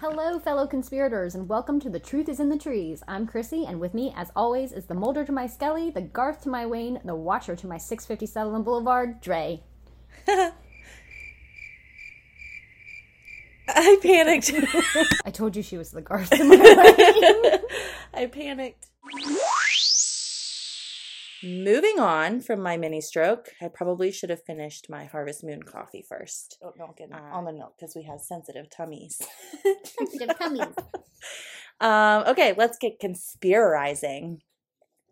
Hello, fellow conspirators, and welcome to The Truth is in the Trees. I'm Chrissy, and with me, as always, is the Mulder to my Scully, the Garth to my Wayne, the Watcher to my 650 Sutherland Boulevard, Dre. I panicked. I told you she was the Garth to my Wayne. I panicked. Moving on from my mini stroke, I probably should have finished my Harvest Moon coffee first. Oat milk and Ah. almond milk because we have sensitive tummies. Sensitive tummies. Um, okay, let's get conspirizing.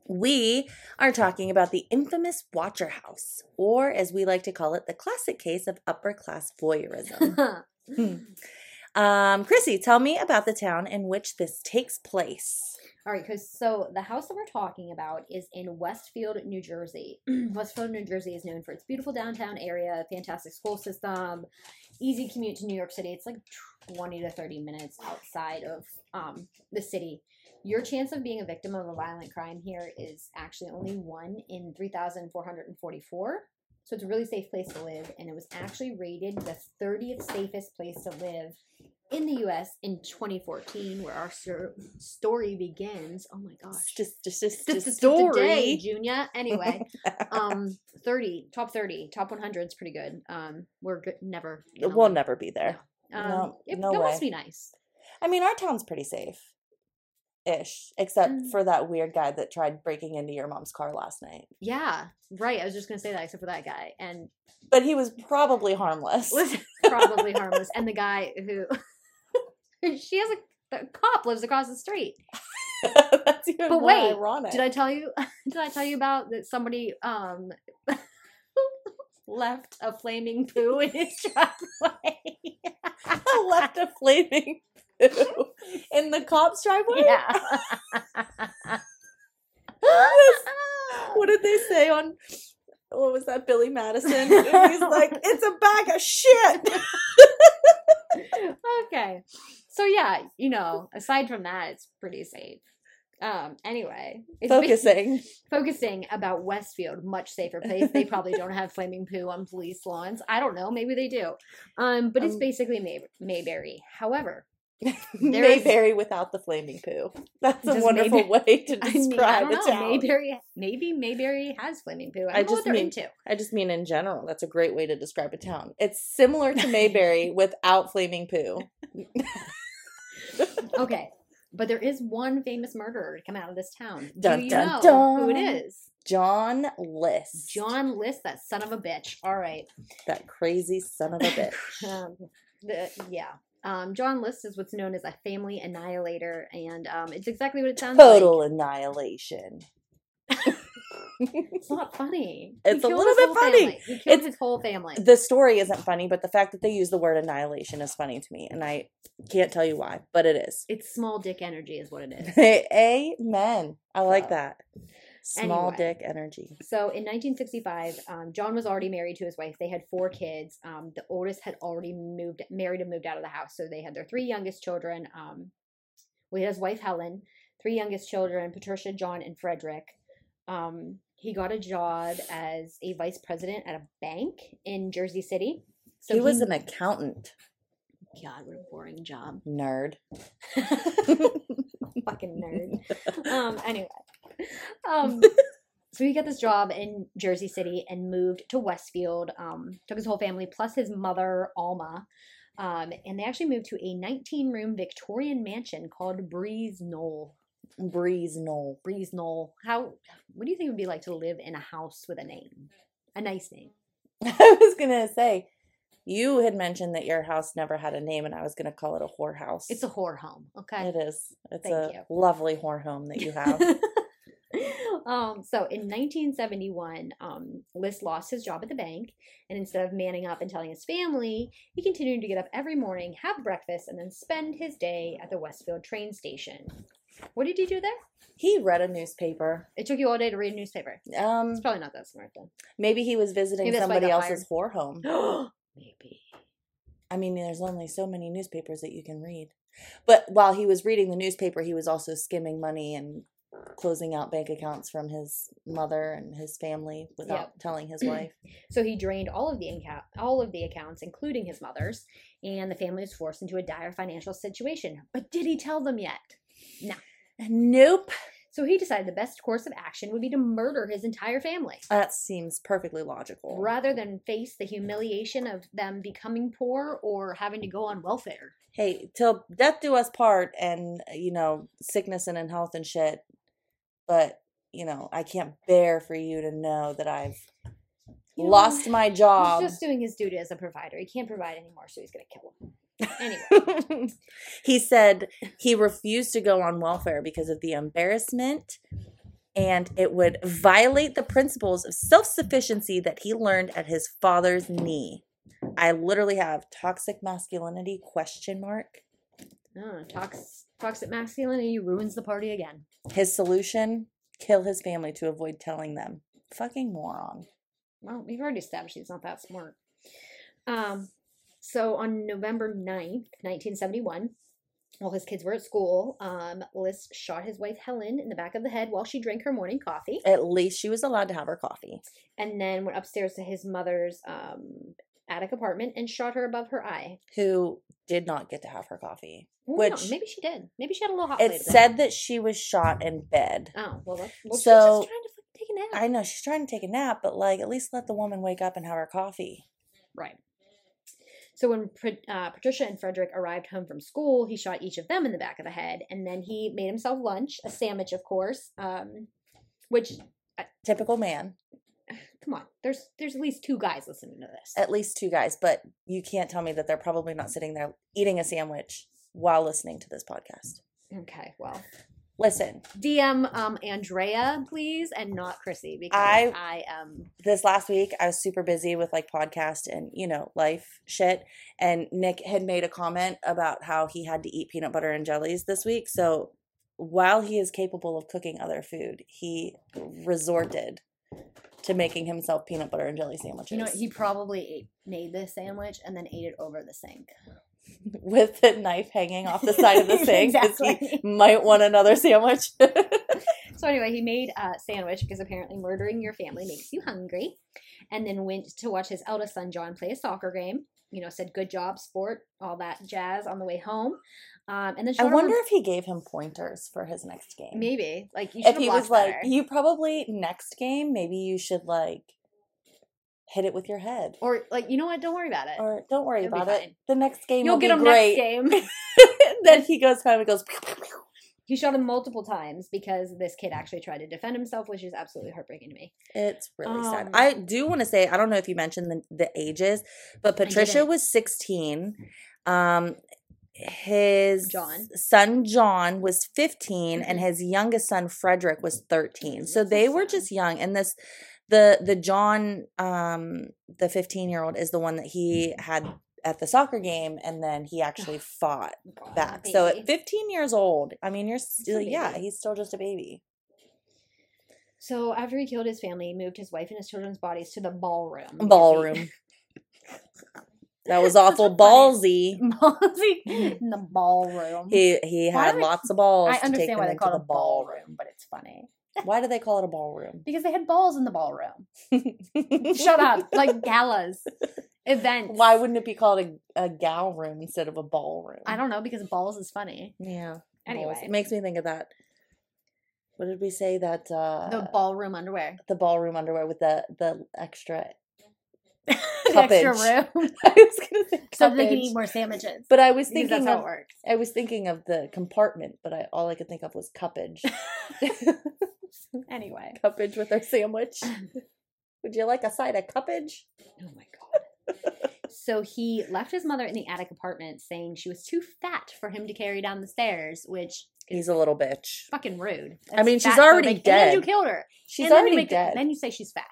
We are talking about the infamous Watcher House, or as we like to call it, the classic case of upper class voyeurism. um, Chrissy, tell me about the town in which this takes place. All right, because so the house that we're talking about is in Westfield, New Jersey. Westfield, New Jersey is known for its beautiful downtown area, fantastic school system, easy commute to New York City. It's like 20 to 30 minutes outside of um, the city. Your chance of being a victim of a violent crime here is actually only one in 3,444. So it's a really safe place to live, and it was actually rated the 30th safest place to live in the U.S. in 2014, where our stor- story begins. Oh my gosh, just, just, just, Just today, story. Junior. Anyway, um, 30, top 30, top 100 is pretty good. Um, we're good, never. gonna we'll win. never be there. Um, no, it, no that way. must be nice. I mean, our town's pretty safe, ish, except Mm. for that weird guy that tried breaking into your mom's car last night. Yeah, right. I was just gonna say that, except for that guy, and But he was probably harmless. was probably harmless. And the guy who she has a the cop lives across the street. That's even But more wait, ironic. Did I tell you? Did I tell you about that? Somebody um left a flaming poo in his driveway. left a flaming poo in the cop's driveway? yeah. What did they say on what was that, Billy Madison? He's like, it's a bag of shit. okay. So yeah, you know, aside from that, it's pretty safe. Um. Anyway, Focusing. focusing about Westfield, much safer place. They probably don't have flaming poo on police lawns. I don't know. Maybe they do. Um. But it's Um, basically May- Mayberry. However, There is- Mayberry without the flaming poo. That's a wonderful Maybe- way to I mean, I describe town. Mayberry, maybe Mayberry has flaming poo. I, I just mean- into. I just mean in general. That's a great way to describe a town. It's similar to Mayberry without flaming poo. Okay, but there is one famous murderer to come out of this town. Dun, Do you dun, know who it is? John List. John List, that son of a bitch. All right. That crazy son of a bitch. Um, the, yeah. Um, John List is what's known as a family annihilator, and um, it's exactly what it sounds Total like. Total annihilation. It's not funny. It's a little bit funny. family. He killed It's- his whole family. the story isn't funny, but the fact that they use the word annihilation is funny to me, and I can't tell you why, but it is. It's small dick energy, is what it is. Amen. I like So, that. Small anyway. dick energy. So in 1965, um, John was already married to his wife. They had four kids. Um, the oldest had already moved, married and moved out of the house. So they had their three youngest children. Um, we had his wife Helen, three youngest children: Patricia, John, and Frederick. Um, he got a job as a vice president at a bank in Jersey City. So he was an accountant. God, what a boring job. Nerd. Fucking nerd. um, anyway. Um, so he got this job in Jersey City and moved to Westfield. Um, took his whole family plus his mother, Alma. Um, and they actually moved to a 19 room Victorian mansion called Breeze Knoll. Breeze Knoll. Breeze Knoll. How, what do you think it would be like to live in a house with a name? A nice name. I was gonna say, you had mentioned that your house never had a name, and I was gonna call it a whore house. It's a whore home, okay? It is. It's Thank a you. lovely whore home that you have. um, so in 1971, um, List lost his job at the bank, and instead of manning up and telling his family, he continued to get up every morning, have breakfast, and then spend his day at the Westfield train station. What did he do there? he read a newspaper. It took you all day to read a newspaper. Um, It's probably not that smart then. maybe he was visiting Maybe that's why he somebody got else's whore home. Maybe. I mean, there's only so many newspapers that you can read. But while he was reading the newspaper, he was also skimming money and closing out bank accounts from his mother and his family without telling his wife. So he drained all of the account, all of the accounts, including his mother's, and the family was forced into a dire financial situation. But did he tell them yet? Nope. So he decided the best course of action would be to murder his entire family. That seems perfectly logical. Rather than face the humiliation of them becoming poor or having to go on welfare. Hey, till death do us part and, you know, sickness and in health and shit. But, you know, I can't bear for you to know that I've You know, lost my job. He's just doing his duty as a provider. He can't provide anymore, so he's going to kill him. Anyway, he said he refused to go on welfare because of the embarrassment and it would violate the principles of self-sufficiency that he learned at his father's knee. I literally have toxic masculinity question mark. oh, tox- toxic masculinity ruins the party again. His solution, kill his family to avoid telling them. Fucking moron. Well, we've already established he's not that smart. Um, so on November 9th, 1971, while his kids were at school, um, List shot his wife Helen in the back of the head while she drank her morning coffee, At least she was allowed to have her coffee. and then went upstairs to his mother's um, attic apartment and shot her above her eye. Who did not get to have her coffee. Well, no, Which- maybe she did. Maybe she had a little hot. It plate of that. said that she was shot in bed. Oh well, that's, well So- she's just trying to take a nap. I know she's trying to take a nap, but like at least let the woman wake up and have her coffee. Right. So when uh, Patricia and Frederick arrived home from school, he shot each of them in the back of the head, and then he made himself lunch, a sandwich, of course. Um, which, Typical man. come on, there's there's at least two guys listening to this. At least two guys, but you can't tell me that they're probably not sitting there eating a sandwich while listening to this podcast. Okay, well, Listen, DM um Andrea, please, and not Chrissy because I- I, am. this last week I was super busy with like podcast and you know life shit and Nick had made a comment about how he had to eat peanut butter and jellies this week so while he is capable of cooking other food he resorted to making himself peanut butter and jelly sandwiches You know, he probably ate, made this sandwich and then ate it over the sink. with the knife hanging off the side of the sink 'cause he Exactly. might want another sandwich. So anyway, he made a sandwich because apparently murdering your family makes you hungry, and then went to watch his eldest son John play a soccer game. You know, said "good job, sport," all that jazz on the way home, um, and then I him wonder if he gave him pointers for his next game. Maybe. Like you if he was like you probably next game maybe you should like hit it with your head or like you know what? Don't worry about it. or don't worry It'll about it the next game You'll will get be him great next game. then he goes home and goes pew, pew, pew. he shot him multiple times because this kid actually tried to defend himself, which is absolutely heartbreaking to me. it's really sad Um, i do want to say i don't know if you mentioned the, the ages but patricia was 16 um his John. son John was 15 and Mhm. his youngest son Frederick was 13. So they were just young and this the the John um the 15 year old is the one that he had at the soccer game and then he actually fought God, back. So at 15 years old, I mean you're still yeah, he's still just a baby. So after he killed his family, he moved his wife and his children's bodies to the ballroom. Ballroom. That was awful ballsy. Ballsy in the ballroom. He he had lots of balls. I to take understand why them they call it the a ballroom, but it's funny Why do they call it a ballroom? because they had balls in the ballroom. Shut up, like galas, events. Why wouldn't it be called a, a gal room instead of a ballroom? I don't know because balls is funny. Yeah. balls. Anyway. it makes me think of that. What did we say that uh The ballroom underwear, the ballroom underwear with the the extra? extra room, I was gonna say so they can eat more sandwiches. But I was thinking that's how of it works. I was thinking of the compartment, but I all I could think of was cuppage. Anyway, cuppage with our sandwich. Would you like a side of cuppage? oh my god. So he left his mother in the attic apartment, saying she was too fat for him to carry down the stairs, which He's a little bitch. fucking rude. I mean, she's already dead. And you killed her. She's then you already make- dead. Then you say she's fat.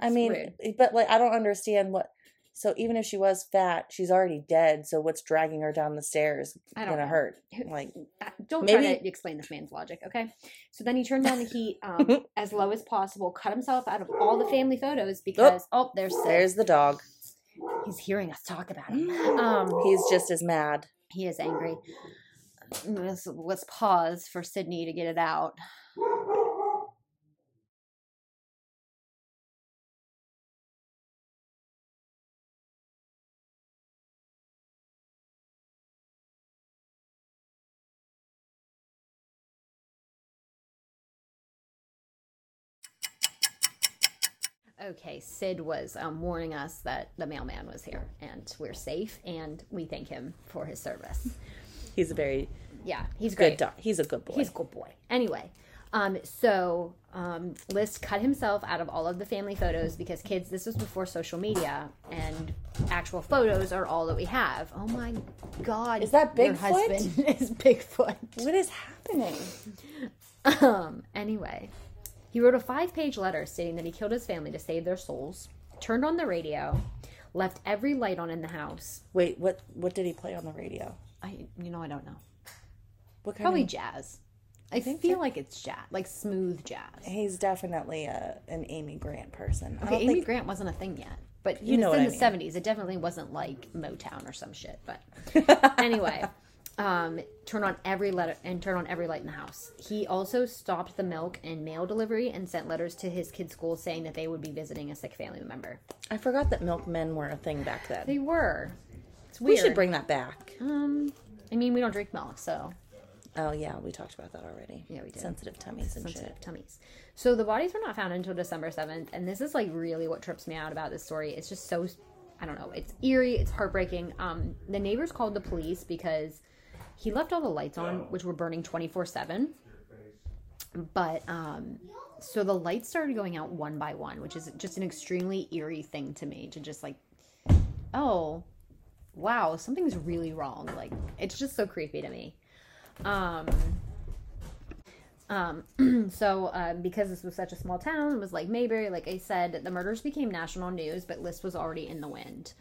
I mean, rude. but like I don't understand what. So even if she was fat, she's already dead. So what's dragging her down the stairs I don't gonna know. hurt? Like Don't try to explain this man's logic, okay? So then he turned down the heat um, as low as possible, cut himself out of all the family photos because oh, there's Sid. there's the dog. he's hearing us talk about him. Um, He's just as mad. he is angry. let's, let's pause for Sydney to get it out. Okay, Sid was um, warning us that the mailman was here and we're safe, and we thank him for his service. He's a very Yeah, he's good great. dog. He's a good boy. He's a good boy. Anyway, um, so um, List cut himself out of all of the family photos because kids, this was before social media and actual photos are all that we have. Oh my God! Is that your Bigfoot? husband is Bigfoot. what is happening? Um, anyway, he wrote a five page letter stating that he killed his family to save their souls, turned on the radio, left every light on in the house. Wait, what what did he play on the radio? I, you know, I don't know. What kind Probably of jazz. I feel like it's jazz, like smooth jazz. He's definitely a an Amy Grant person. Okay, Amy think Grant wasn't a thing yet, but You in, know the, what in I the mean. seventies, it definitely wasn't like Motown or some shit. But anyway, um, turn on every letter and turn on every light in the house. He also stopped the milk and mail delivery and sent letters to his kids' schools saying that they would be visiting a sick family member. I forgot that milkmen were a thing back then. They were. It's we should bring that back. Um, I mean, we don't drink milk, so Oh yeah, we talked about that already. Yeah, we did. Sensitive tummies and sensitive shit. tummies. So the bodies were not found until December 7th, and this is like really what trips me out about this story. It's just so I don't know, it's eerie, it's heartbreaking. Um the neighbors called the police because he left all the lights on which were burning 24/7. But um so the lights started going out one by one, which is just an extremely eerie thing to me to just like oh, wow, something's really wrong. Like it's just so creepy to me. Um um, so uh, because this was such a small town, it was like Mayberry, like I said, the murders became national news, but List was already in the wind.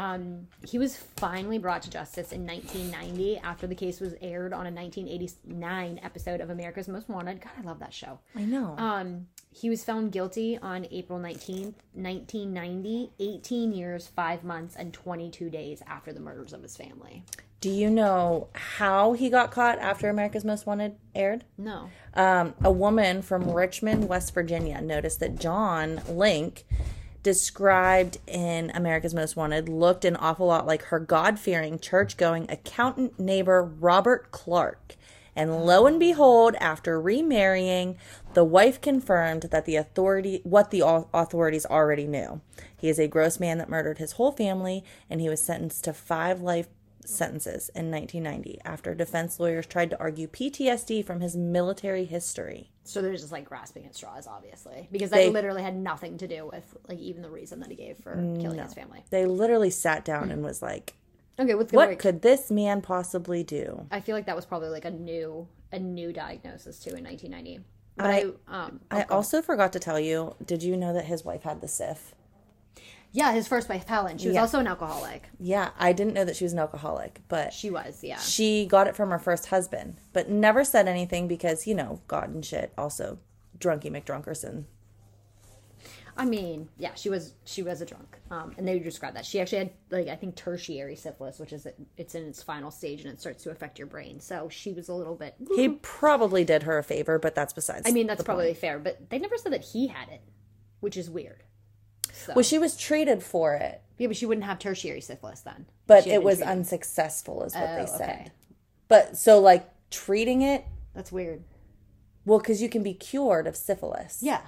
Um, he was finally brought to justice in 1990 after the case was aired on a 1989 episode of America's Most Wanted. God, I love that show. I know. Um, he was found guilty on April 19th, 1990, 18 years, 5 months, and 22 days after the murders of his family. Do you know how he got caught after America's Most Wanted aired? No. Um, a woman from Richmond, West Virginia, noticed that John Link, described in America's Most Wanted, looked an awful lot like her God fearing, church going accountant neighbor Robert Clark. And lo and behold, after remarrying, the wife confirmed that the authority what the authorities already knew. He is a gross man that murdered his whole family, and he was sentenced to five life sentences in 1990 after defense lawyers tried to argue PTSD from his military history. So they're just like grasping at straws, obviously, because They- that literally had nothing to do with like even the reason that he gave for killing his family. They literally sat down and was like, Okay, what's "What work? could this man possibly do?" I feel like that was probably like a new a new diagnosis too in 1990. But I- I, um I also forgot to tell you, did you know that his wife had the syph? Yeah, his first wife Helen, she was Yeah. also an alcoholic. Yeah, I didn't know that she was an alcoholic, but She was, yeah. she got it from her first husband, but never said anything because, you know, God and shit. Also, drunky McDrunkerson. I mean, yeah, she was she was a drunk. Um, and they describe that she actually had like I think tertiary syphilis, which is it's in its final stage and it starts to affect your brain. So she was a little bit. He probably did her a favor, but that's besides. I mean, that's probably fair, but they never said that he had it, which is weird. So well, she was treated for it, yeah, but she wouldn't have tertiary syphilis then. but it was treated. unsuccessful, is what Oh, they said. okay. But so, like, treating it, That's weird. well, because you can be cured of syphilis. Yeah.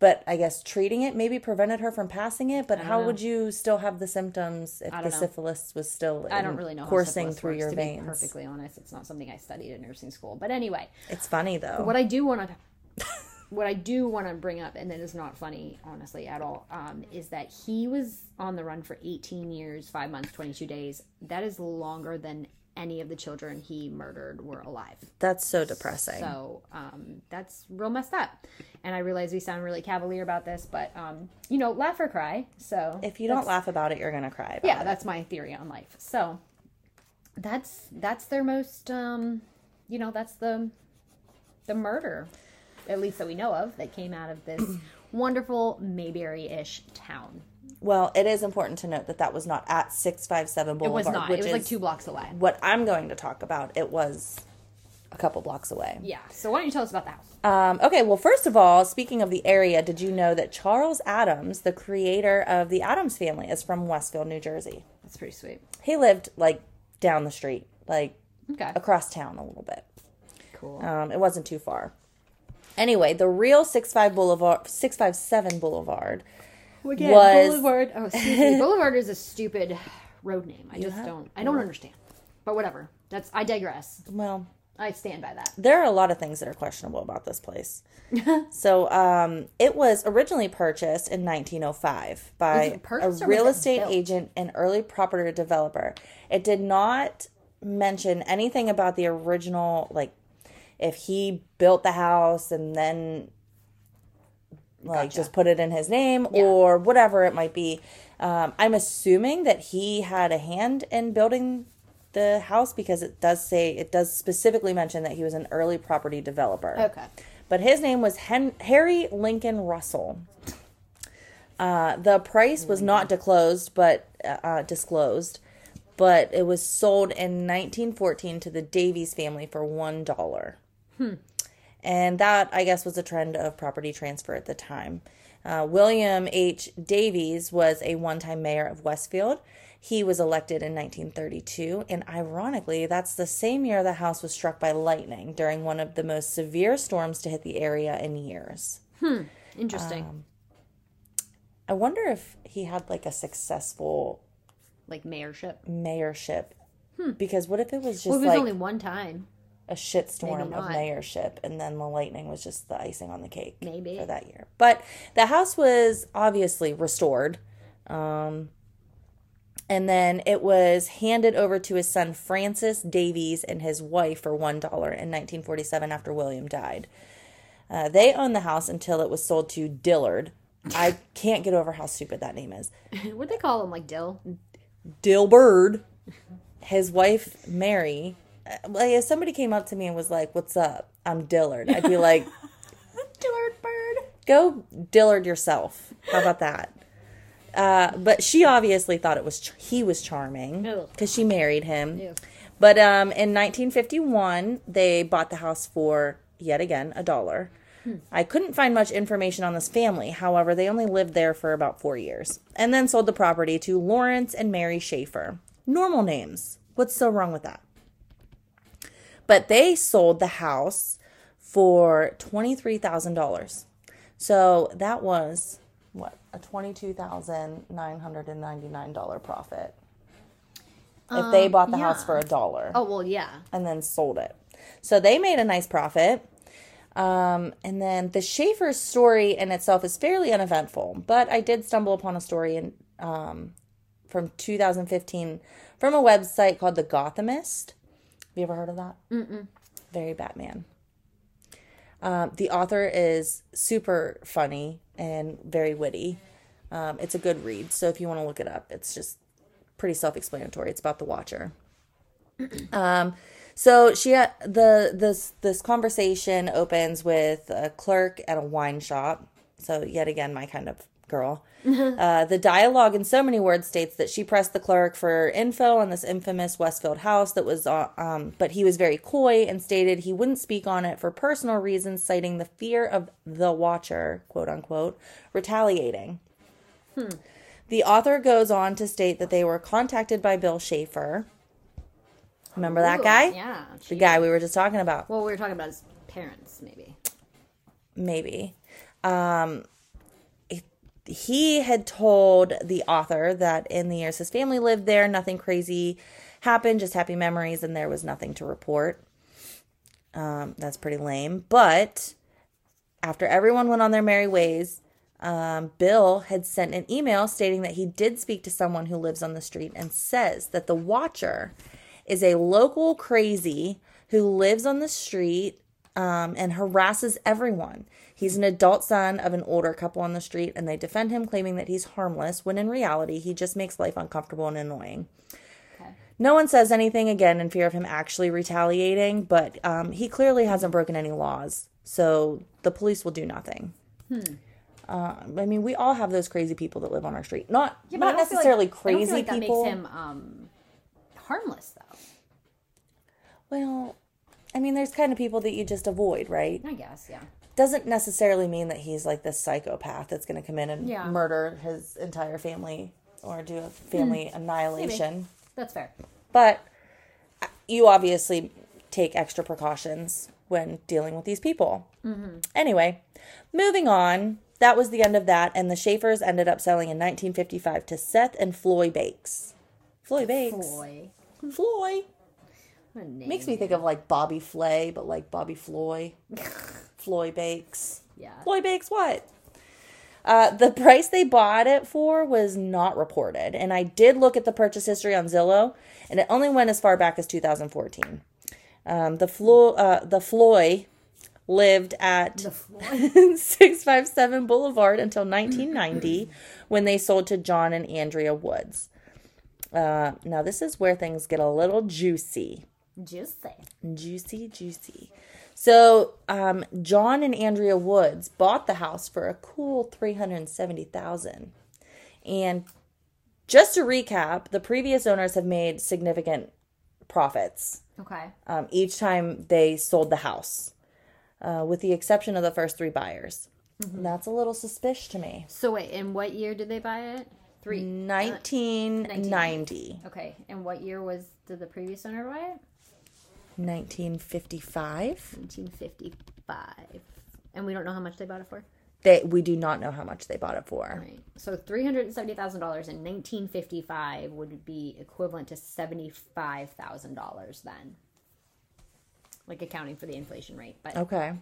But I guess treating it maybe prevented her from passing it. But how know. would you still have the symptoms if the know. syphilis was still I don't really know coursing through works, your to veins? Be perfectly honest, it's not something I studied in nursing school. But anyway, It's funny though. what I do want to, what I do want to bring up, and that is not funny, honestly, at all, um, is that he was on the run for 18 years, five months, 22 days. That is longer than any of the children he murdered were alive. That's so depressing. So um, that's real messed up. And I realize we sound really cavalier about this, but um, you know, laugh or cry. So if you don't laugh about it, you're gonna cry. Yeah, it. that's my theory on life. So that's that's their most um you know, that's the the murder, at least that we know of, that came out of this wonderful Mayberry-ish town. Well, it is important to note that that was not at six five seven Boulevard. It was not. Which It was like two blocks away. what I'm going to talk about. It was a couple blocks away. Yeah. So why don't you tell us about the house? Um, okay, well, first of all, speaking of the area, did you know that Charles Addams, the creator of the Addams family, is from Westfield, New Jersey? That's pretty sweet. He lived like down the street, like Okay. across town a little bit. Cool. Um, it wasn't too far. Anyway, the real 65 Boulevard, 657 Boulevard Again, was- Boulevard. Oh, excuse me. Boulevard is a stupid road name. I just have- don't. I don't understand. But whatever. That's. I digress. well, I stand by that. there are a lot of things that are questionable about this place. so, um, it was originally purchased in 1905 by a real estate built? agent and early property developer. It did not mention anything about the original, like if he built the house and then like Gotcha. just put it in his name Yeah. or whatever it might be. Um, I'm assuming that he had a hand in building the house because it does say it does specifically mention that he was an early property developer. Okay. But his name was Hen- Harry Lincoln Russell. Uh, the price was not disclosed, but uh, disclosed, but it was sold in 1914 to the Davies family for one dollar. And that, I guess, was a trend of property transfer at the time. Uh, William H. Davies was a one time mayor of Westfield. He was elected in 1932, and ironically, that's the same year the house was struck by lightning during one of the most severe storms to hit the area in years. Hmm, interesting. Um, I wonder if he had like a successful like mayorship. mayorship. Hmm. Because what if it was just Well, it was like only one time. A shitstorm of mayorship and then the lightning was just the icing on the cake Maybe. for that year but the house was obviously restored um, and then it was handed over to his son francis davies and his wife for one dollar in 1947 after william died uh, they owned the house until it was sold to dillard i can't get over how stupid that name is what they call him? Like Dill. Dill Bird. his wife Mary. Uh, Like if somebody came up to me and was like, "What's up?" I'm Dillard. I'd be like, Dillard Bird. "Go Dillard yourself." How about that? Uh, but she obviously thought it was ch- he was charming because she married him. Ew. But um, in 1951, they bought the house for yet again a dollar. I couldn't find much information on this family. However, they only lived there for about four years and then sold the property to Lawrence and Mary Schaefer. Normal names. What's so wrong with that? But they sold the house for $23,000. So that was what? A $22,999 profit. If they bought the house for a dollar Oh well, yeah. and then sold it. So they made a nice profit. Um, and then the Schaefer story in itself is fairly uneventful, but I did stumble upon a story in um, from 2015 from a website called The Gothamist. Have you ever heard of that? Mm-mm. Very Batman. Um, the author is super funny and very witty. Um, it's a good read, so if you want to look it up, it's just pretty self-explanatory. It's about the Watcher. Um, so she had the this this conversation opens with a clerk at a wine shop. So yet again, my kind of girl. Uh, the dialogue in so many words states that she pressed the clerk for info on this infamous Westfield house that was, uh, um, but he was very coy and stated he wouldn't speak on it for personal reasons, citing the fear of the watcher, quote unquote, retaliating. The author goes on to state that they were contacted by Bill Schaefer. Remember that guy? Yeah. The guy we were just talking about. Well, we were talking about his parents, maybe. maybe. Um, he had told the author that in the years his family lived there, nothing crazy happened, just happy memories, and there was nothing to report. Um, that's pretty lame. But after everyone went on their merry ways, um, Bill had sent an email stating that he did speak to someone who lives on the street and says that the watcher is a local crazy who lives on the street um, and harasses everyone. He's an adult son of an older couple on the street, and they defend him, claiming that he's harmless, when in reality, he just makes life uncomfortable and annoying. Okay. No one says anything again in fear of him actually retaliating, but um, he clearly hasn't broken any laws, so the police will do nothing. Uh, I mean, we all have those crazy people that live on our street. Not Yeah, not like- necessarily don't crazy like that people. makes him um, harmless, though. Well, I mean, there's kind of people that you just avoid, right? I guess, yeah. Doesn't necessarily mean that he's like this psychopath that's going to come in and Yeah. murder his entire family or do a family annihilation. That's fair. But uh, you obviously take extra precautions when dealing with these people. Anyway, moving on. That was the end of that, and the Schaefers ended up selling in 1955 to Seth and Floy Bakes. Floy Bakes. Floy. Name. Makes me think of like Bobby Flay, but like Bobby Floy. Floy Bakes. Yeah. Floy Bakes what? Uh, the price they bought it for was not reported, and I did look at the purchase history on Zillow, and it only went as far back as 2014. Um, the Flo- uh, the Floy lived at The floor. 657 Boulevard until 1990 when they sold to John and Andrea Woods. Uh, now, this is where things get a little juicy. Juicy. Juicy, juicy. So, um, John and Andrea Woods bought the house for a cool 370000 And just to recap, the previous owners have made significant profits Okay. um, each time they sold the house, uh, with the exception of the first three buyers. That's a little suspicious to me. So wait, in what year did they buy it? Three. 1990, Okay. And what year was did the previous owner buy it? 1955. 1955. And we don't know how much they bought it for. They, we do not know how much they bought it for. Right. So three hundred and seventy thousand dollars in nineteen fifty five would be equivalent to seventy five thousand dollars then. Like accounting for the inflation rate. But Okay.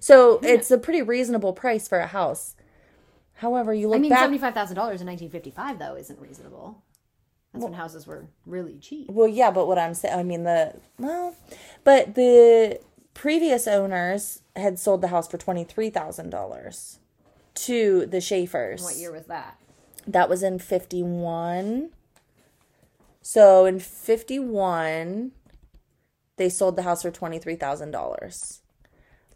So it's a pretty reasonable price for a house. However, you look I mean back. seventy five thousand dollars in nineteen fifty five though isn't reasonable. That's when houses were really cheap. well, yeah, but what I'm saying, I mean, the, well, but the previous owners had sold the house for $23,000 to the Schaefers. What year was that? That was in 51. So in 51, they sold the house for $23,000.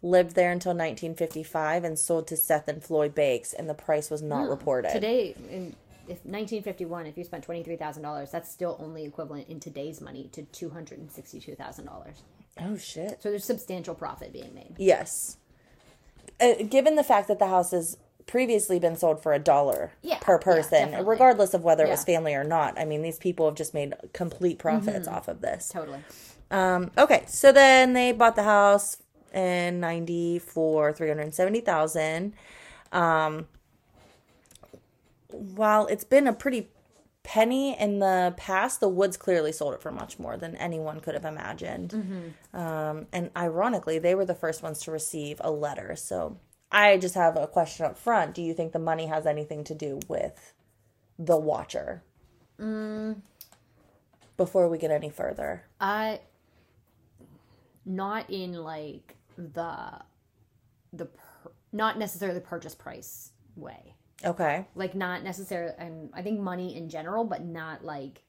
Lived there until 1955 and sold to Seth and Floyd Bakes, and the price was not hmm. reported. Today in if 1951 if you spent $23,000 that's still only equivalent in today's money to $262,000. oh, shit. So there's substantial profit being made. Yes. Uh, given the fact that the house has previously been sold for a dollar Yeah, per person, definitely. regardless of whether it was family or not. I mean, these people have just made complete profits off of this. Totally. Um, okay, so then they bought the house in 90 for 370,000. Um, while it's been a pretty penny in the past, the Woods clearly sold it for much more than anyone could have imagined. Um, and ironically, they were the first ones to receive a letter. So I just have a question up front. Do you think the money has anything to do with the watcher? Before we get any further. I not in like the the per, not necessarily the purchase price way. Okay. Like not necessarily um, I think money in general but not like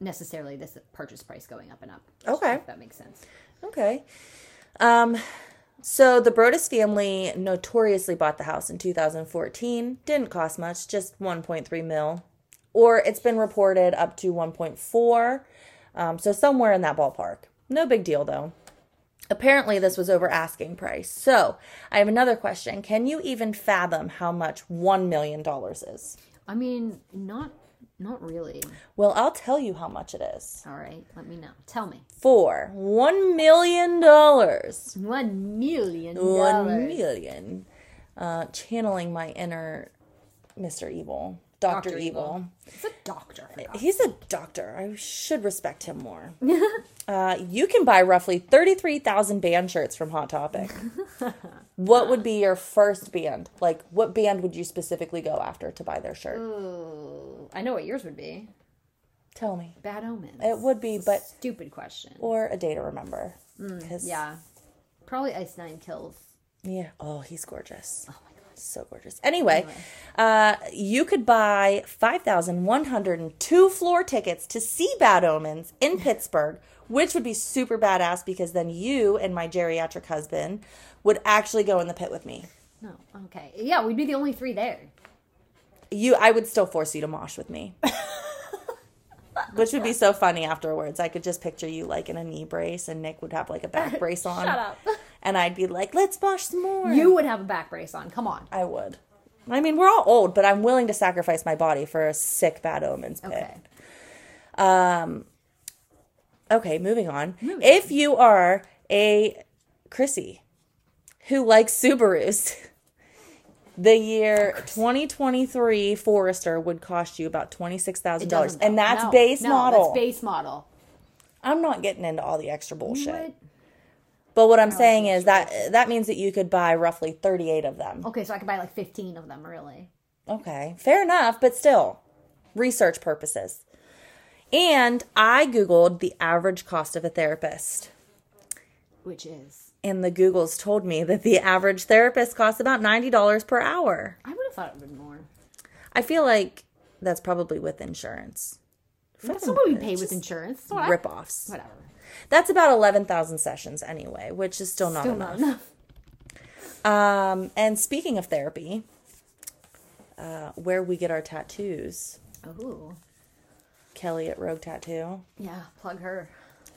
necessarily this purchase price going up and up. Okay. If that makes sense. Okay. Um, so the Broaddus family notoriously bought the house in 2014. Didn't cost much, just 1.3 mil. Or it's been reported up to 1.4. Um, so somewhere in that ballpark. No big deal though. Apparently, this was over asking price. So, I have another question. Can you even fathom how much $1 million is? I mean, not not really. Well, I'll tell you how much it is. All right, let me know. Tell me. For $1 million. dollars. One million One million. Uh, channeling my inner Mr. Evil, Doctor Evil. It's a doctor. He's a doctor. I should respect him more. uh, you can buy roughly 33,000 band shirts from Hot Topic. what would be your first band? Like, what band would you specifically go after to buy their shirt? Ooh, I know what yours would be. Tell me. Bad omens. It would be, but, Stupid question. or a day to remember. Mm, Yeah. Probably Ice Nine Kills. Yeah. Oh, he's gorgeous. Oh so gorgeous. Anyway, uh, you could buy five thousand one hundred and two floor tickets to see Bad Omens in Pittsburgh, which would be super badass because then you and my geriatric husband would actually go in the pit with me. No. Okay. Yeah, we'd be the only three there. You, I would still force you to mosh with me. which would be so funny afterwards. I could just picture you like in a knee brace, and Nick would have like a back brace on, Shut up. And I'd be like, "Let's wash some more." You would have a back brace on. Come on. I would. I mean, we're all old, but I'm willing to sacrifice my body for a sick bad omens pit. Okay. Um, okay, moving on. If you are a Chrissy who likes Subarus, the year 2023 Forester would cost you about $26,000. And that's No, base no, model. That's base model. I'm not getting into all the extra bullshit. What? But what I'm oh, saying is that that means that you could buy roughly 38 of them. Okay, so I could buy like 15 of them, really. Okay, fair enough, but still, research purposes. And I Googled the average cost of a therapist. Which is. And the Googles told me that the average therapist costs about $90 per hour. I would have thought it would be more. I feel like that's probably with insurance. That's what we pay with insurance. That's what I- Rip offs. Whatever. That's about 11,000 sessions anyway, which is still not Still enough. not enough. Um, and speaking of therapy, uh, where we get our tattoos, Oh. Kelly at Rogue Tattoo. Yeah, plug her.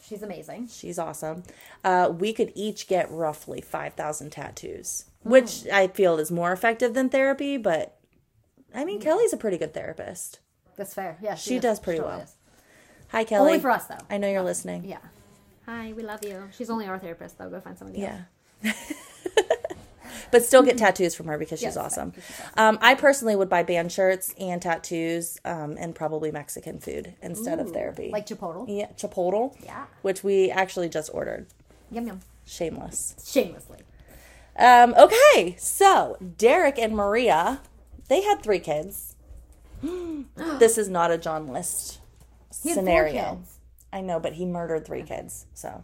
She's amazing. She's awesome. Uh, we could each get roughly 5,000 tattoos, which I feel is more effective than therapy, but I mean, Kelly's a pretty good therapist. That's fair. Yeah, She is. does pretty well. is. Hi, Kelly. Only for us, though. I know you're listening. Yeah. Hi, we love you. She's only our therapist, though. Go find somebody else. Yeah. but still get tattoos from her because she's Yes, awesome. because she's Um, I personally would buy band shirts and tattoos um, and probably Mexican food instead of therapy. Like Chipotle. yeah, Chipotle, Yeah. which we actually just ordered. Yum yum. Shameless. Shamelessly. Um, okay, so Derek and Maria, they had three kids. this is not a John List He had four scenario. I know, but he murdered three kids. So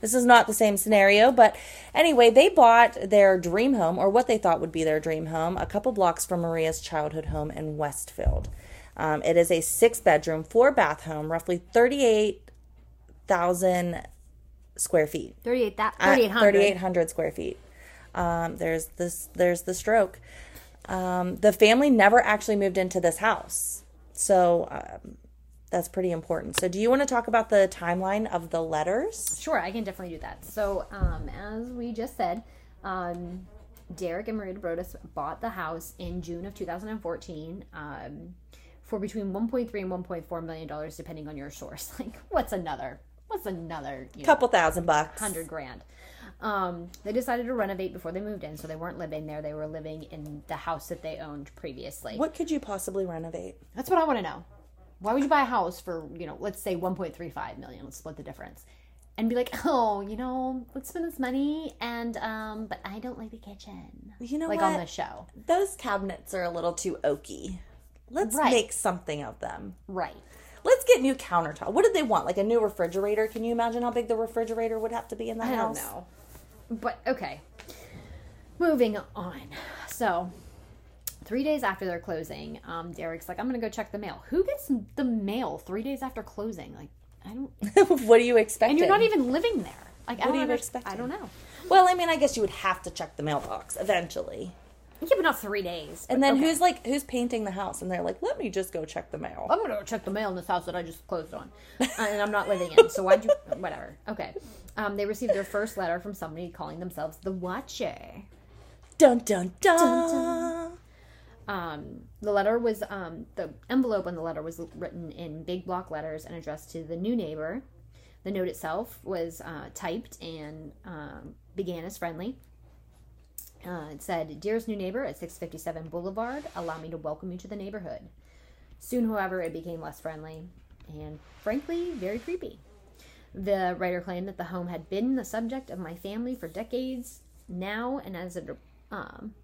this is not the same scenario. But anyway, they bought their dream home, or what they thought would be their dream home, a couple blocks from Maria's childhood home in Westfield. Um, it is a six bedroom, four bath home, roughly 38,000 square feet. 38, Uh, 3,800. 3,800 square feet. Um, there's this. There's the stroke. Um, the family never actually moved into this house, so um, that's pretty important. So, do you want to talk about the timeline of the letters? Sure, I can definitely do that. So, um, as we just said, um, Derek and Maria Broaddus bought the house in June of 2014 um, for between 1.3 and 1.4 million dollars, depending on your source. Like, what's another? What's another? You know, Couple thousand bucks. hundred grand. Um, they decided to renovate before they moved in, so they weren't living there. They were living in the house that they owned previously. What could you possibly renovate? That's what I want to know. Why would you buy a house for, you know, let's say 1.35 million, let's split the difference. And be like, "Oh, you know, let's spend this money and um but I don't like the kitchen." You know like what? on the show. Those cabinets are a little too oaky. Let's Right. make something of them. Right. Let's get new countertop. What did they want? Like a new refrigerator? Can you imagine how big the refrigerator would have to be in the I house? don't know. But okay. Moving on. So, 3 days after their closing, um Derek's like, "I'm to go check the mail." Who gets the mail 3 days after closing? Like, I don't what do you expect? And you're not even living there. Like, I What don't are you expecting? I don't know. Well, I mean, I guess you would have to check the mailbox eventually. Yeah, but not 3 days. And then okay. who's like who's painting the house? And they're like, let me just go check the mail. I'm gonna go check the mail in this house that I just closed on, uh, and I'm not living in. So why'd you? Whatever. Okay. Um, they received their first letter from somebody calling themselves the Watcher. Dun dun dun. Um, the letter was um, the envelope on the letter was written in big block letters and addressed to the new neighbor. The note itself was uh, typed and um, began as friendly. Uh, it said, "Dearest new neighbor at 657 Boulevard, allow me to welcome you to the neighborhood." Soon, however, it became less friendly and, frankly, very creepy. The writer claimed that the home had been the subject of my family for decades now, and as it um,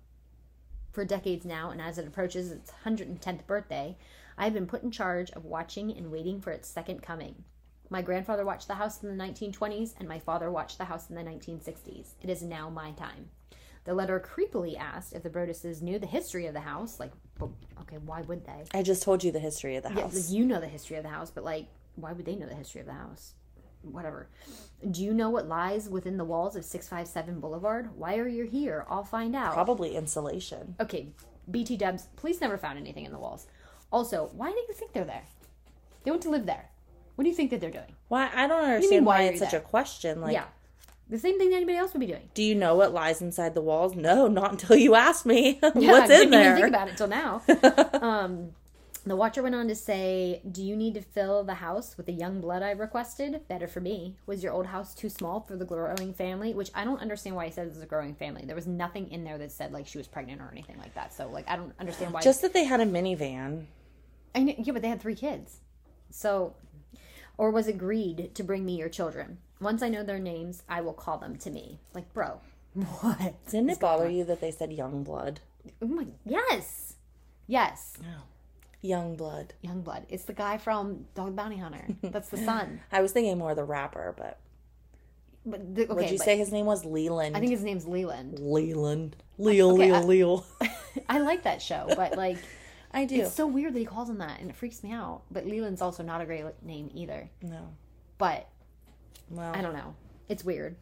for decades now, and as it approaches its 110th birthday, I have been put in charge of watching and waiting for its second coming. My grandfather watched the house in the 1920s, and my father watched the house in the 1960s. It is now my time. The letter creepily asked if the Broadduses knew the history of the house. Like, okay, why would they? I just told you the history of the Yeah, house. like, you know the history of the house, but like, why would they know the history of the house? Whatever. Do you know what lies within the walls of 657 Boulevard? Why are you here? I'll find out. Probably insulation. Okay, BT dubs, police never found anything in the walls. Also, why do you think they're there? They want to live there. What do you think that they're doing? Why? I don't mean, understand why why it's such there? a question. Like, yeah. The same thing that anybody else would be doing. do you know what lies inside the walls? No, not until you asked me. Yeah, What's in there? I didn't there? think about it till now. um, the watcher went on to say, "Do you need to fill the house with the young blood I requested? Better for me. Was your old house too small for the growing family? Which I don't understand why he said it was a growing family. There was nothing in there that said like she was pregnant or anything like that. So like I don't understand why. Just that they had a minivan. I know, yeah, but they had three kids. So, or was agreed to bring me your children. Once I know their names, I will call them to me. Like, bro, what? Didn't it bother you that they said young blood? Oh my, yes, yes, oh. Young blood. Youngblood. It's the guy from Dog Bounty Hunter. That's the son. I was thinking more the rapper, but But the, okay, would you but say his name was Leland? I think his name's Leland. Leland. Leo, okay, Leo, I- Leo. I like that show, but like, I do. it's so weird that he calls him that, and it freaks me out. But Leland's also not a great name either. no. But Well, I don't know. It's weird.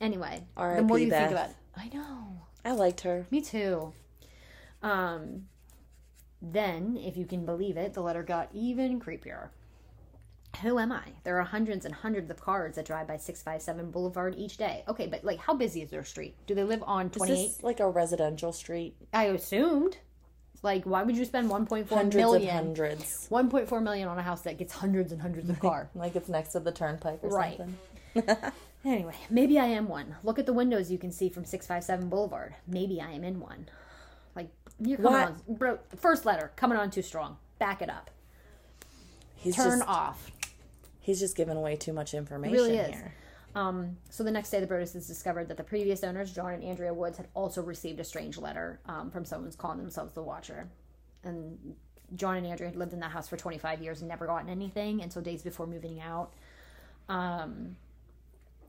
Anyway, the R.I.P. more you Beth. think about, it, I know. I liked her. Me too. Um, then, if you can believe it, the letter got even creepier. Who am I? There are hundreds and hundreds of cars that drive by 657 Boulevard each day. Okay, but like, how busy is their street? Do they live on Is this like a residential street? I assumed. Like, why would you spend 1.4 Hundreds million? of hundreds. 1.4 million on a house that gets hundreds and hundreds of car. Like it's next to the turnpike or Right. something. Anyway, maybe I am one. Look at the windows you can see from 657 Boulevard. Maybe I am in one. Like, you're coming What? on. Bro, first letter, coming on too strong. Back it up. He's Turn just off. he's just giving away too much information really is. here. Um, so the next day, the Broadduses discovered that the previous owners, John and Andrea Woods, had also received a strange letter um, from someone calling themselves the Watcher. And John and Andrea had lived in that house for 25 years and never gotten anything until days before moving out. Um,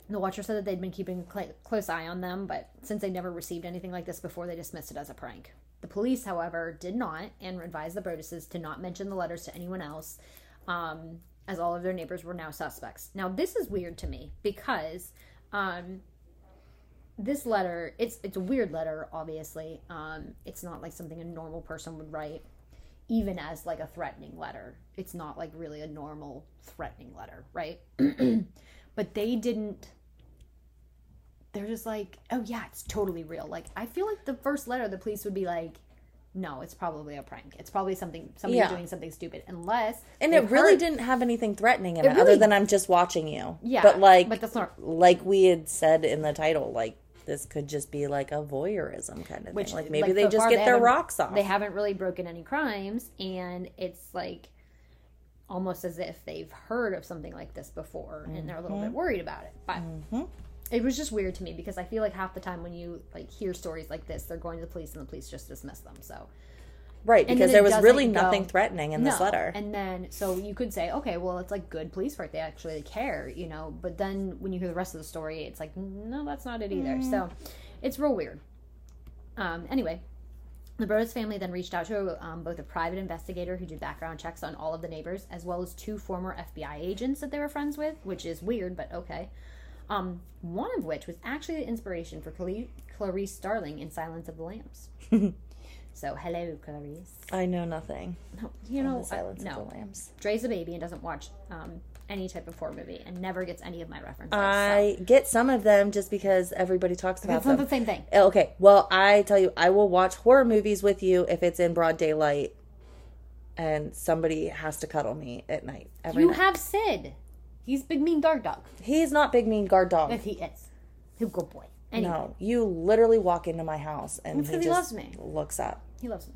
the Watcher said that they'd been keeping a cl- close eye on them, but since they never received anything like this before, they dismissed it as a prank. The police, however, did not and advised the Broadduses to not mention the letters to anyone else, um, as all of their neighbors were now suspects. Now, this is weird to me because um, this letter it's it's a weird letter. Obviously, um, it's not like something a normal person would write, even as like a threatening letter. It's not like really a normal threatening letter, right? but they didn't they're just like, oh yeah, it's totally real. Like I feel like the first letter the police would be like, no, it's probably a prank. It's probably something somebody Yeah. doing something stupid. Unless And it really heard- didn't have anything threatening in It it, other than I'm just watching you. Yeah, But like but that's not like we had said in the title, like this could just be like a voyeurism kind of Which, thing. Like maybe like, they so just far get they their rocks off. they haven't really broken any crimes, and it's like almost as if they've heard of something like this before and they're a little Mm-hmm. bit worried about it. But it was just weird to me because I feel like half the time when you like hear stories like this, they're going to the police and the police just dismiss them. So right, because there was really go- nothing threatening in this No. letter. And then, so you could say, okay, well, it's like good police work. They actually care, you know. But then when you hear the rest of the story, it's like, no, that's not it either. Mm. So it's real weird. Um, anyway, the Broaddus family then reached out to um, both a private investigator who did background checks on all of the neighbors, as well as two former FBI agents that they were friends with, which is weird, but okay. Um, one of which was actually the inspiration for Cla- Clarice Starling in Silence of the Lambs. so, hello, Clarice. I know nothing. No, you know, Silence I, no. of the Lambs. Dre's a baby and doesn't watch um, any type of horror movie and never gets any of my references. I get some of them just because everybody talks so. about It's not them. the same thing. Oh, Okay, well, I tell you, I will watch horror movies with you if it's in broad daylight, and somebody has to cuddle me at night. Every You night. have Sid. He's big mean guard dog. He's not big mean guard dog. If he is. He's a good boy. Anyway, No, you literally walk into my house and That's he just loves me. looks up. he loves me.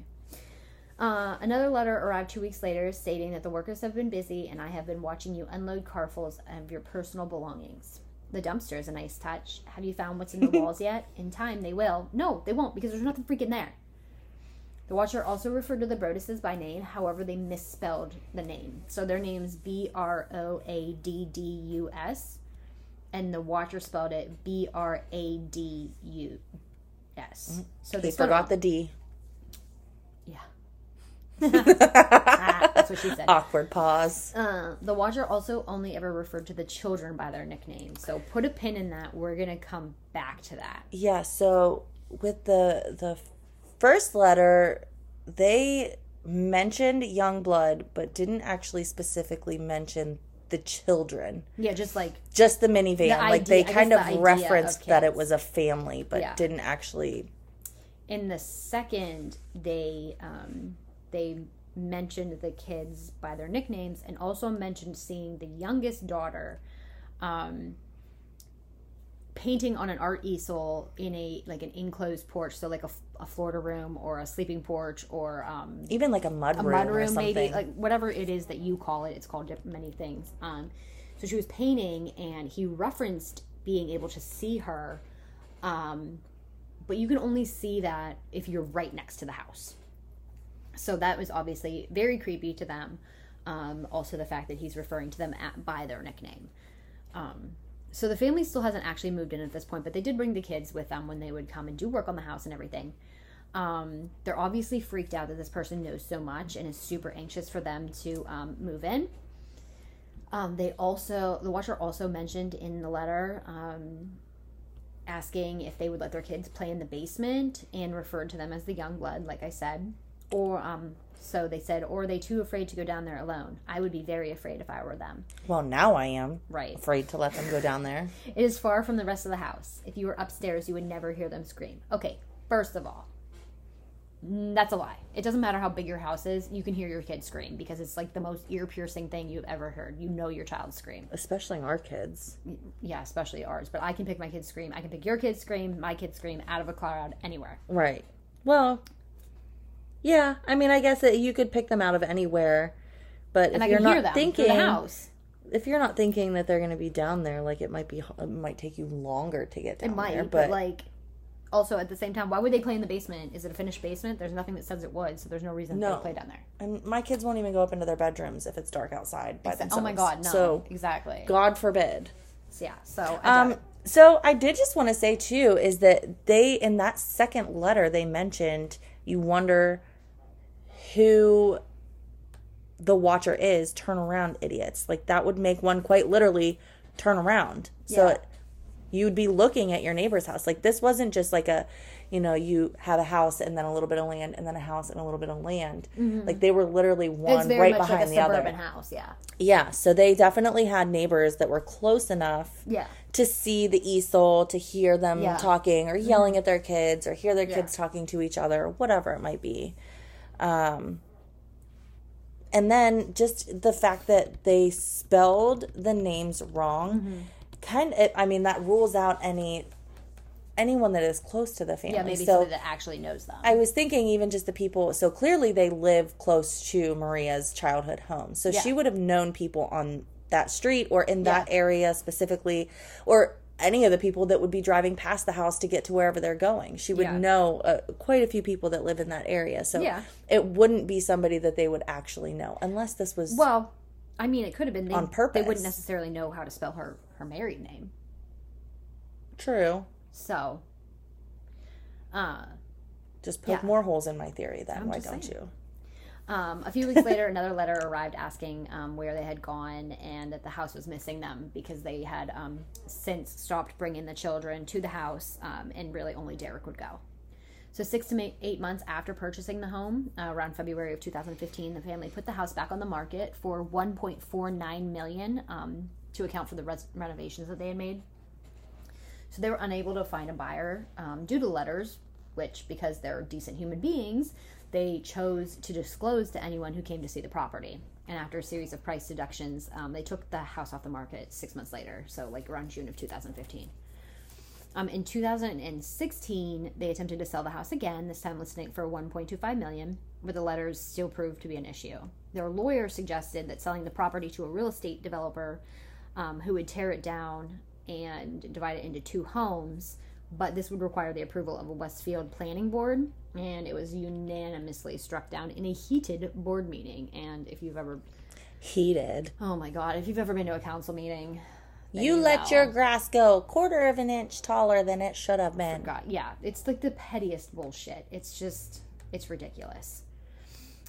Uh, another letter arrived two weeks later stating that the workers have been busy and I have been watching you unload carfuls of your personal belongings. The dumpster is a nice touch. Have you found what's in the walls yet? In time, they will. No, they won't because there's nothing freaking there. The Watcher also referred to the Broadduses by name, however, they misspelled the name. So their name's B R O A D D U S, and the Watcher spelled it B R A D U S. So they forgot the D. yeah. Ah, that's what she said. Awkward pause. Uh, the Watcher also only ever referred to the children by their nickname. So put a pin in that. We're gonna come back to that. Yeah, so with the the first letter, they mentioned young blood, but didn't actually specifically mention the children. Yeah, just like Just the minivan. The like idea- they kind the of of referenced that it was a family, but Yeah. didn't actually. in the second they um they mentioned the kids by their nicknames and also mentioned seeing the youngest daughter um painting on an art easel in a like an enclosed porch so like a, a florida room or a sleeping porch or um Even like a mud a room, mud room maybe like whatever it is that you call it it's called many things. Um so she was painting and he referenced being able to see her um but you can only see that if you're right next to the house. So that was obviously very creepy to them um also the fact that he's referring to them at, by their nickname. Um so the family still hasn't actually moved in at this point but they did bring the kids with them when they would come and do work on the house and everything um, they're obviously freaked out that this person knows so much and is super anxious for them to um, move in. Um, they also, the watcher also mentioned in the letter um, asking if they would let their kids play in the basement and referred to them as the young blood, like I said. Or, um, so they said, or are they too afraid to go down there alone? I would be very afraid if I were them. well, now I am Right. afraid to let them go down there. It is far from the rest of the house. If you were upstairs, you would never hear them scream. Okay, first of all, mm, that's a lie. It doesn't matter how big your house is, you can hear your kid scream because it's like the most ear piercing thing you've ever heard. You know your child scream. Especially our kids. Yeah, especially ours. But I can pick my kid's scream. I can pick your kid's scream, my kid's scream out of a crowd anywhere. Right. Well, yeah. I mean, I guess that you could pick them out of anywhere, but And if I you're can not thinking, the house. if you're not thinking that they're going to be down there, like it might be, it might take you longer to get down It might, there. but, But, like also at the same time, why would they play in the basement? Is it a finished basement? There's nothing that says it would, so there's no reason No. to play down there. and my kids won't even go up into their bedrooms if it's dark outside by Oh themselves. my god, no. So exactly. God forbid. So, yeah, so I Um, it. so I did just want to say too is that they in that second letter they mentioned you wonder who the watcher is. Turn around, idiots! Like that would make one quite literally turn around. So Yeah. you'd be looking at your neighbor's house. Like this wasn't just like a, you know, you have a house and then a little bit of land and then a house and a little bit of land. Like they were literally one right behind like the other. house, yeah. Yeah, so they definitely had neighbors that were close enough Yeah. to see the easel, to hear them Yeah. talking or yelling at their kids or hear their Yeah. kids talking to each other, whatever it might be. Um, and then just the fact that they spelled the names wrong, Mm-hmm. kind of, I mean, that rules out any anyone that is close to the family. Yeah, maybe so somebody that actually knows them. I was thinking even just the people. So clearly they live close to Maria's childhood home. So Yeah. she would have known people on that street or in that area specifically, or any of the people that would be driving past the house to get to wherever they're going. She would Yeah. know uh, quite a few people that live in that area. So Yeah. it wouldn't be somebody that they would actually know unless this was. well, I mean, it could have been they, On They purpose. wouldn't necessarily know how to spell her her married name. true. So, uh, Just poke Yeah. more holes in my theory then. Why don't saying. you? Um, a few weeks later, another letter arrived asking um, where they had gone and that the house was missing them because they had um, since stopped bringing the children to the house, um, and really only Derek would go. So six to eight months after purchasing the home, uh, around February of 2015, the family put the house back on the market for 1.49 million um, to account for the res- renovations that they had made. So they were unable to find a buyer um, due to letters, which, because they're decent human beings, they chose to disclose to anyone who came to see the property. And after a series of price deductions, um, they took the house off the market six months later, so like around June of 2015. Um, in 2016, they attempted to sell the house again, this time listing for 1.25 million, but the letters still proved to be an issue. Their lawyer suggested that selling the property to a real estate developer um, who would tear it down and divide it into two homes, but this would require the approval of a Westfield planning board, and it was unanimously struck down in a heated board meeting. And if you've ever, Heated. oh my god, if you've ever been to a council meeting, then You let know. your grass go quarter of an inch taller than it should have been. God, yeah, it's like the pettiest bullshit. It's just, it's ridiculous.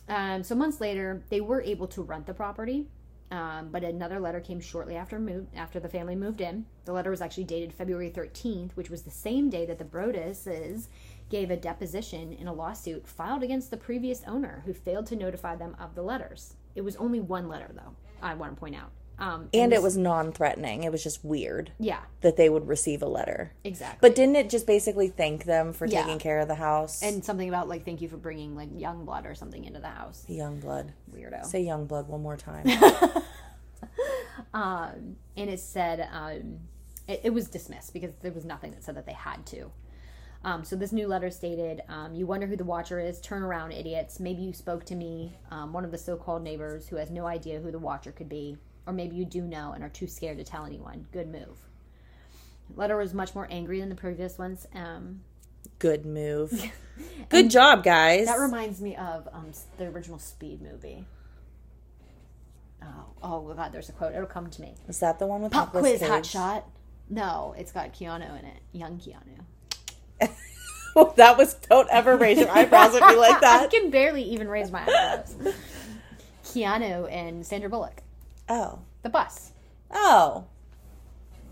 Um, so months later, they were able to rent the property, um, but another letter came shortly after after the family moved in. The letter was actually dated February 13th, which was the same day that the Broadduses gave a deposition in a lawsuit filed against the previous owner who failed to notify them of the letters. It was only one letter, though. I want to point out. Um, And it was non threatening. It was just weird yeah, that they would receive a letter. exactly. But didn't it just basically thank them for Yeah. taking care of the house? and something about like thank you for bringing like young blood or something into the house. young blood. Weirdo. Say young blood one more time. Um, and it said um, it, it was dismissed because there was nothing that said that they had to. Um, so this new letter stated, um, "You wonder who the watcher is? Turn around, idiots! Maybe you spoke to me, um, one of the so-called neighbors who has no idea who the watcher could be, or maybe you do know and are too scared to tell anyone. Good move." Letter was much more angry than the previous ones. Um, Good move. Good job, guys. that reminds me of um, the original Speed movie. Oh, oh God! There's a quote. It'll come to me. Is that the one with Pop Nicolas quiz, hot shot. No, it's got Keanu in it. Young Keanu. that was don't ever raise your eyebrows at me like that. I can barely even raise my eyebrows. Keanu and Sandra Bullock. Oh. The bus. Oh.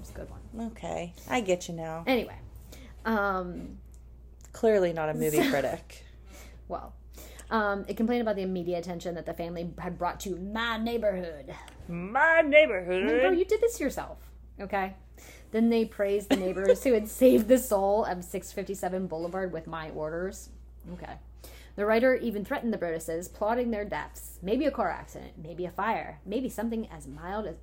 It's a good one. Okay. I get you now. Anyway, um, Clearly not a movie critic. well, um, it complained about the media attention that the family had brought to my neighborhood. My Like, bro, neighborhood. you did this yourself. Okay. Then they praised the neighbors who had saved the soul of 657 Boulevard with my orders. Okay. The writer even threatened the Broadduses, plotting their deaths. Maybe a car accident, maybe a fire, maybe something as mild as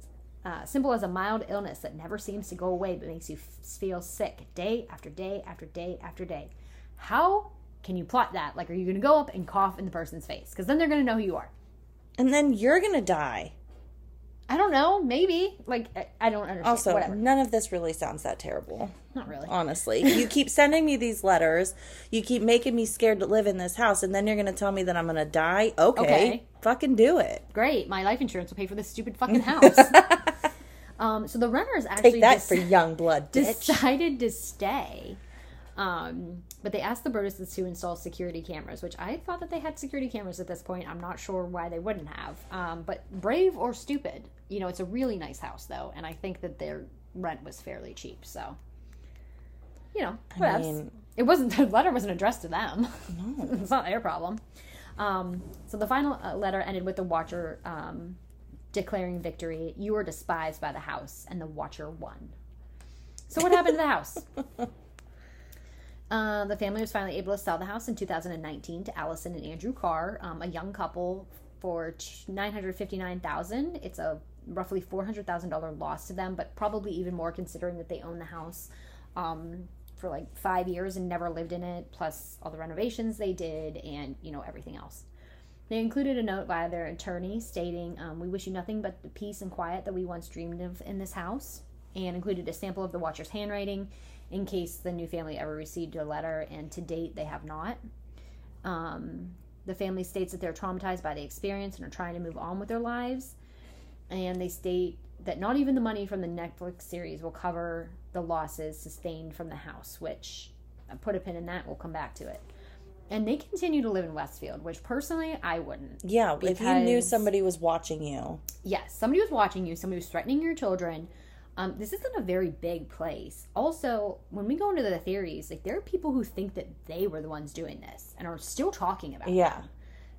uh, simple as a mild illness that never seems to go away but makes you f- feel sick day after day after day after day. How can you plot that? Like, are you going to go up and cough in the person's face? Because then they're going to know who you are. And then you're gonna die. I don't know. Maybe. Like, I, don't understand. Also, Whatever. none of this really sounds that terrible. Not really. Honestly, you keep sending me these letters. You keep making me scared to live in this house, and then you're gonna tell me that I'm gonna die. Okay, Okay. fucking do it. great, my life insurance will pay for this stupid fucking house. um, so the runners actually Take that for young blood, decided to stay. Um, but they asked the Broadduses to install security cameras, which I thought that they had security cameras at this point. I'm not sure why they wouldn't have. Um, but brave or stupid, you know, it's a really nice house though, and I think that their rent was fairly cheap. So, you know, whatever. mean- it wasn't the letter wasn't addressed to them. No, it's not their problem. Um, so the final uh, letter ended with the Watcher um, declaring victory. You were despised by the house, and the Watcher won. So what happened to the house? Uh, the family was finally able to sell the house in 2019 to Allison and Andrew Carr, um, a young couple, for nine hundred fifty-nine thousand. It's a roughly four hundred thousand dollar loss to them, but probably even more considering that they own the house um, for like five years and never lived in it, plus all the renovations they did and you know everything else. They included a note via their attorney stating, um, "We wish you nothing but the peace and quiet that we once dreamed of in this house," and included a sample of the Watcher's handwriting in case the new family ever received a letter, and to date they have not. Um, the family states that they're traumatized by the experience and are trying to move on with their lives. And they state that not even the money from the Netflix series will cover the losses sustained from the house, which I put a pin in that, we'll come back to it. And they continue to live in Westfield, which personally I wouldn't. Yeah, if you knew somebody was watching you, Yes, somebody was watching you, somebody was threatening your children. Um, this isn't a very big place. Also, when we go into the theories, like there are people who think that they were the ones doing this and are still talking about it. yeah.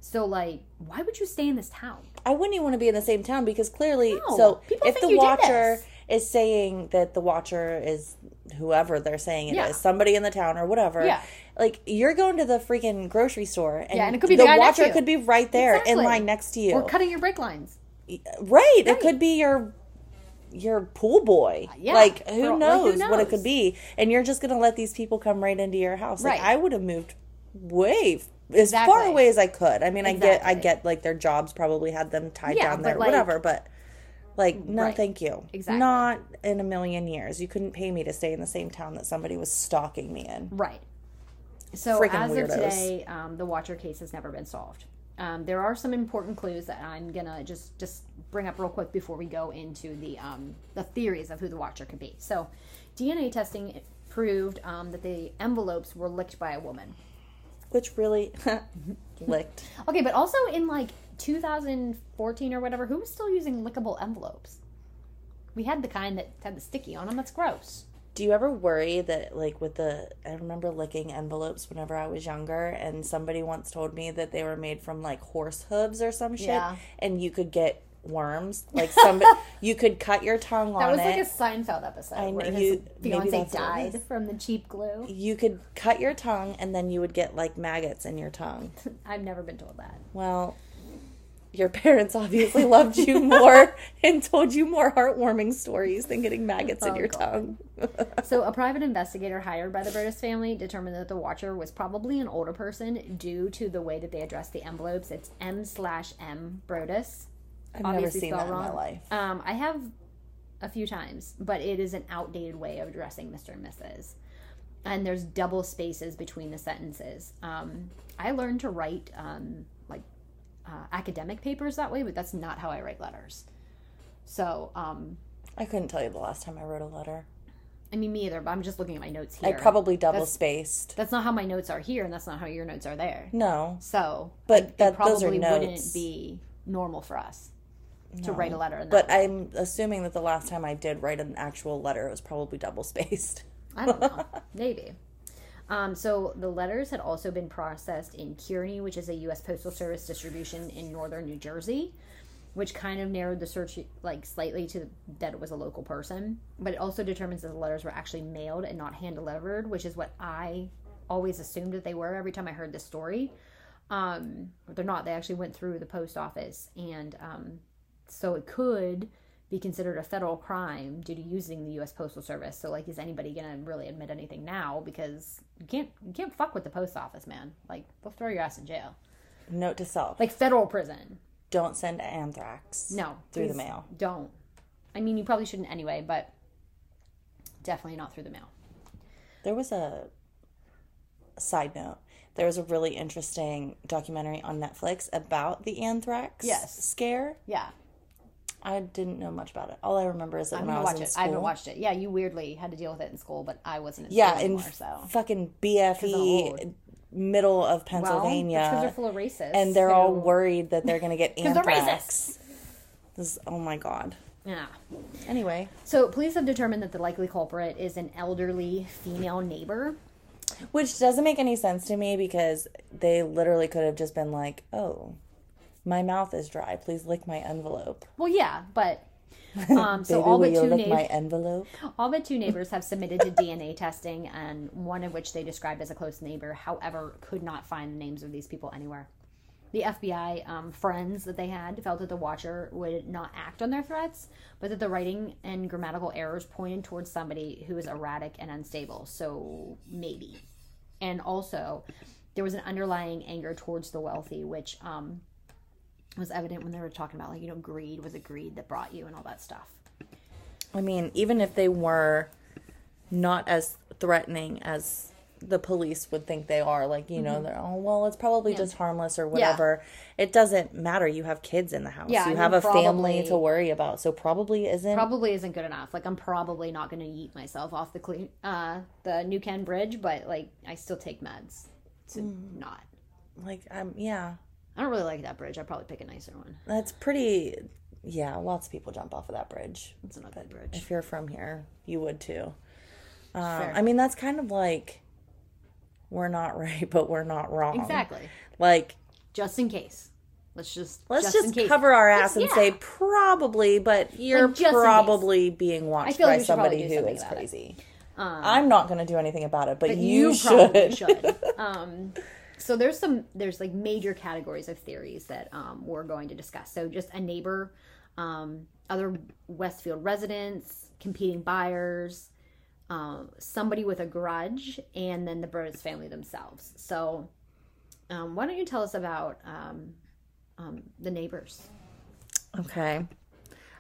So, like, why would you stay in this town? I wouldn't even want to be in the same town because clearly, No, so people if the watcher is saying that the watcher is whoever they're saying it is, Yeah. somebody in the town or whatever, Yeah. like you're going to the freaking grocery store and, Yeah, and it could be the to watcher could be right there Exactly. in line next to you. Or cutting your brake lines. right. It could be your your pool boy. Yeah. Like For- who like, who knows, what it could be. And you're just gonna let these people come right into your house. Like Right. I would have moved way as far away as I could. I mean I get I get like their jobs probably had them tied Yeah, down there, like- whatever, but like no Right. thank you. Exactly. Not in a million years. You couldn't pay me to stay in the same town that somebody was stalking me in. Right. So Freaking as weirdos. of today, um, the Watcher case has never been solved. Um, there are some important clues that I'm gonna just just bring up real quick before we go into the um, the theories of who the Watcher could be. So, DNA testing proved um, that the envelopes were licked by a woman. Which really licked. Okay, but also in like 2014 or whatever, who was still using lickable envelopes? We had the kind that had the sticky on them. That's gross. Do you ever worry that, like, with the. I remember licking envelopes whenever I was younger, and somebody once told me that they were made from, like, horse hooves or some shit, Yeah. and you could get worms. Like some, you could cut your tongue on That was it. like a Seinfeld episode I where kn- his you- fiance it died from the cheap glue. you could cut your tongue, and then you would get like maggots in your tongue. I've never been told that. Well, your parents obviously loved you more and told you more heartwarming stories than getting maggots in Oh, your God. tongue. So, a private investigator hired by the Broaddus family determined that the watcher was probably an older person due to the way that they addressed the envelopes. It's M slash M Broaddus. I've never seen that spelled in my life. Um, I have a few times, but it is an outdated way of addressing Mr. and Mrs. And there's double spaces between the sentences. Um, I learned to write um, uh, academic papers that way, but that's not how I write letters. So, um, I couldn't tell you the last time I wrote a letter. I mean, me either, but I'm just looking at my notes here. I probably double That's- spaced. That's not how my notes are here, and that's not how your notes are there. No, So, But it that- probably those are wouldn't notes. be normal for us to write a letter. In that but way. I'm assuming that the last time I did write an actual letter, it was probably double spaced. I don't know. Maybe. Um, so the letters had also been processed in Kearny, which is a U.S. Postal Service distribution in northern New Jersey, which kind of narrowed the search like slightly to that it was a local person. But it also determines that the letters were actually mailed and not hand delivered, which is what I always assumed that they were every time I heard this story. Um, they're not. They actually went through the post office, and um, so it could be considered a federal crime due to using the U.S. Postal Service. So, like, is anybody gonna really admit anything now? Because you can't you can't fuck with the post office, man. Like, they'll throw your ass in jail, Note to self: like federal prison. don't send anthrax. No, through the mail. Don't. I mean, you probably shouldn't anyway, but definitely not through the mail. There was a side note. There was a really interesting documentary on Netflix about the anthrax Yes. scare. Yeah, I didn't know much about it. All I remember is that I'm when I was watch in it. school, I haven't watched it. Yeah, you weirdly had to deal with it in school, but I wasn't in yeah, school in anymore. So fucking BFE, middle of Pennsylvania, that's because they're full of racists, and they're all worried that they're gonna get anthrax. This oh my god. Yeah. Anyway, So police have determined that the likely culprit is an elderly female neighbor. which doesn't make any sense to me because they literally could have just been like, "Oh, my mouth is dry. Please lick my envelope." Well, yeah, but um, so Baby, all but two neighbors, envelope? all but two neighbors have submitted to DNA testing, and one of which they described as a close neighbor. However, could not find the names of these people anywhere. The FBI um, friends that they had felt that the watcher would not act on their threats, but that the writing and grammatical errors pointed towards somebody who is erratic and unstable. So maybe, and also there was an underlying anger towards the wealthy, which um, was evident when they were talking about like you know greed was it greed that brought you and all that stuff. I mean, even if they were not as threatening as the police would think they are, like, you know, they're, oh, well, it's probably just harmless or whatever. It doesn't matter. You have kids in the house. Yeah, I you mean, have a family to worry about. So probably isn't. Probably isn't good enough. Like I'm probably not going to eat myself off the cle- uh the New Ken Bridge, but like I still take meds to not. like, I'm um, yeah. I don't really like that bridge. I'd probably pick a nicer one. That's pretty. Yeah, lots of people jump off of that bridge. It's an ugly bridge. If you're from here, you would too. Um, I mean, that's kind of like we're not right, but we're not wrong. Exactly. Like, Just in case. Let's just let's just, just, cover our ass and yeah. say probably, but you're Like, just in case. probably being watched like by probably somebody who is crazy. Um, I'm not going to do anything about it, but, but you, you, should. probably should. Um, so there's some there's like major categories of theories that um, we're going to discuss. So just a neighbor, um, other Westfield residents, competing buyers, um, somebody with a grudge, and then the Broaddus family themselves. So um, why don't you tell us about um, um, the neighbors? Okay.